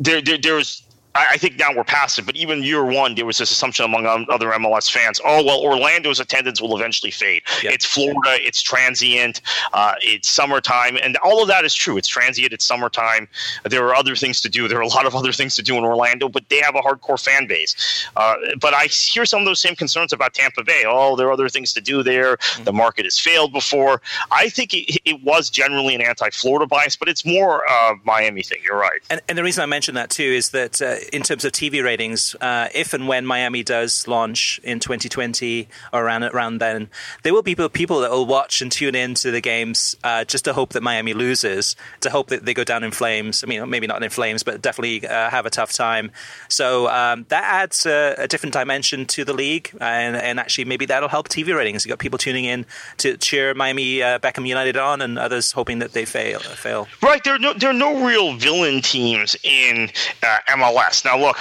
there, there there's. I I think now we're past it, but even year one, there was this assumption among other MLS fans: oh well, Orlando's attendance will eventually fade. Yeah. It's Florida, it's transient, uh, it's summertime, and all of that is true. It's transient, it's summertime. There are other things to do. There are a lot of other things to do in Orlando, but they have a hardcore fan base. Uh, but I hear some of those same concerns about Tampa Bay. Oh, there are other things to do there. The market has failed before. I think it, it was generally an anti-Florida bias, but it's more a Miami thing. You're right. And, and the reason I mention that too is that uh, in terms of TV ratings, uh, if and when Miami does launch in 2020 or around around then, there will be people, that will watch and tune in to the games uh, just to hope that Miami loses, to hope that they go down in flames. I mean, maybe not in flames, but definitely uh, have a tough time. So um, that adds a, a different dimension to the league, and, and actually maybe that'll help TV ratings. You got people tuning in to cheer Miami uh, Beckham United on, and others hoping that they fail. Fail. Right. There are no, there are no real villain teams in uh, MLS. Now, look.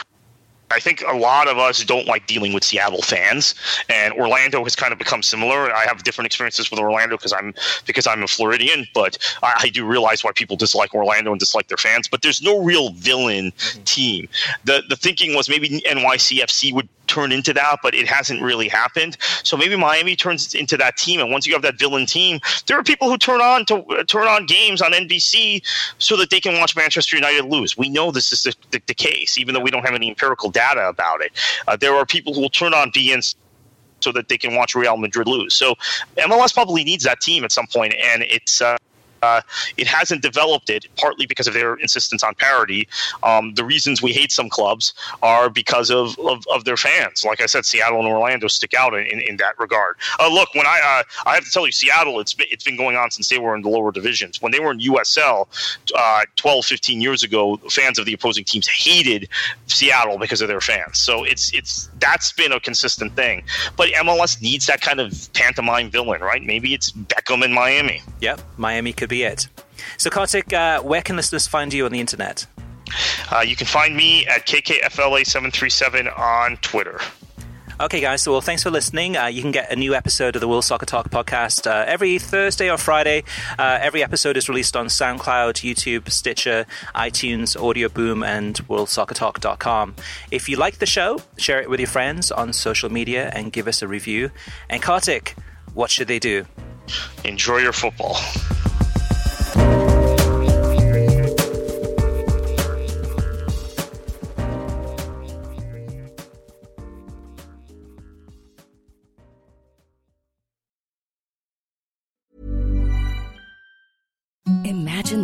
I think a lot of us don't like dealing with Seattle fans, and Orlando has kind of become similar. I have different experiences with Orlando because I'm because I'm a Floridian, but I, I do realize why people dislike Orlando and dislike their fans. But there's no real villain mm-hmm. team. the The thinking was maybe NYCFC would turn into that, but it hasn't really happened. So maybe Miami turns into that team, and once you have that villain team, there are people who turn on to uh, turn on games on NBC so that they can watch Manchester United lose. We know this is the, the, the case, even though we don't have any empirical data about it. Uh, there are people who will turn on beIN so that they can watch Real Madrid lose. So MLS probably needs that team at some point, and it's. Uh, uh, it hasn't developed it partly because of their insistence on parity. Um, the reasons we hate some clubs are because of, of, of their fans. Like I said, Seattle and Orlando stick out in, in, that regard. Uh, look, when I uh, I have to tell you, Seattle, it's been, it's been going on since they were in the lower divisions. When they were in USL uh, 12, 15 years ago, fans of the opposing teams hated Seattle because of their fans. So it's it's that's been a consistent thing. But MLS needs that kind of pantomime villain, right? Maybe it's Beckham in Miami. Yep, Miami could be it. So, Kartik, uh, where can listeners find you on the internet? Uh, you can find me at KKFLA737 on Twitter. Okay, guys. So, well, thanks for listening. Uh, you can get a new episode of the World Soccer Talk podcast uh, every Thursday or Friday. Uh, every episode is released on SoundCloud, YouTube, Stitcher, iTunes, Audio Boom, and WorldSoccerTalk.com. If you like the show, share it with your friends on social media and give us a review. And Kartik, what should they do? Enjoy your football.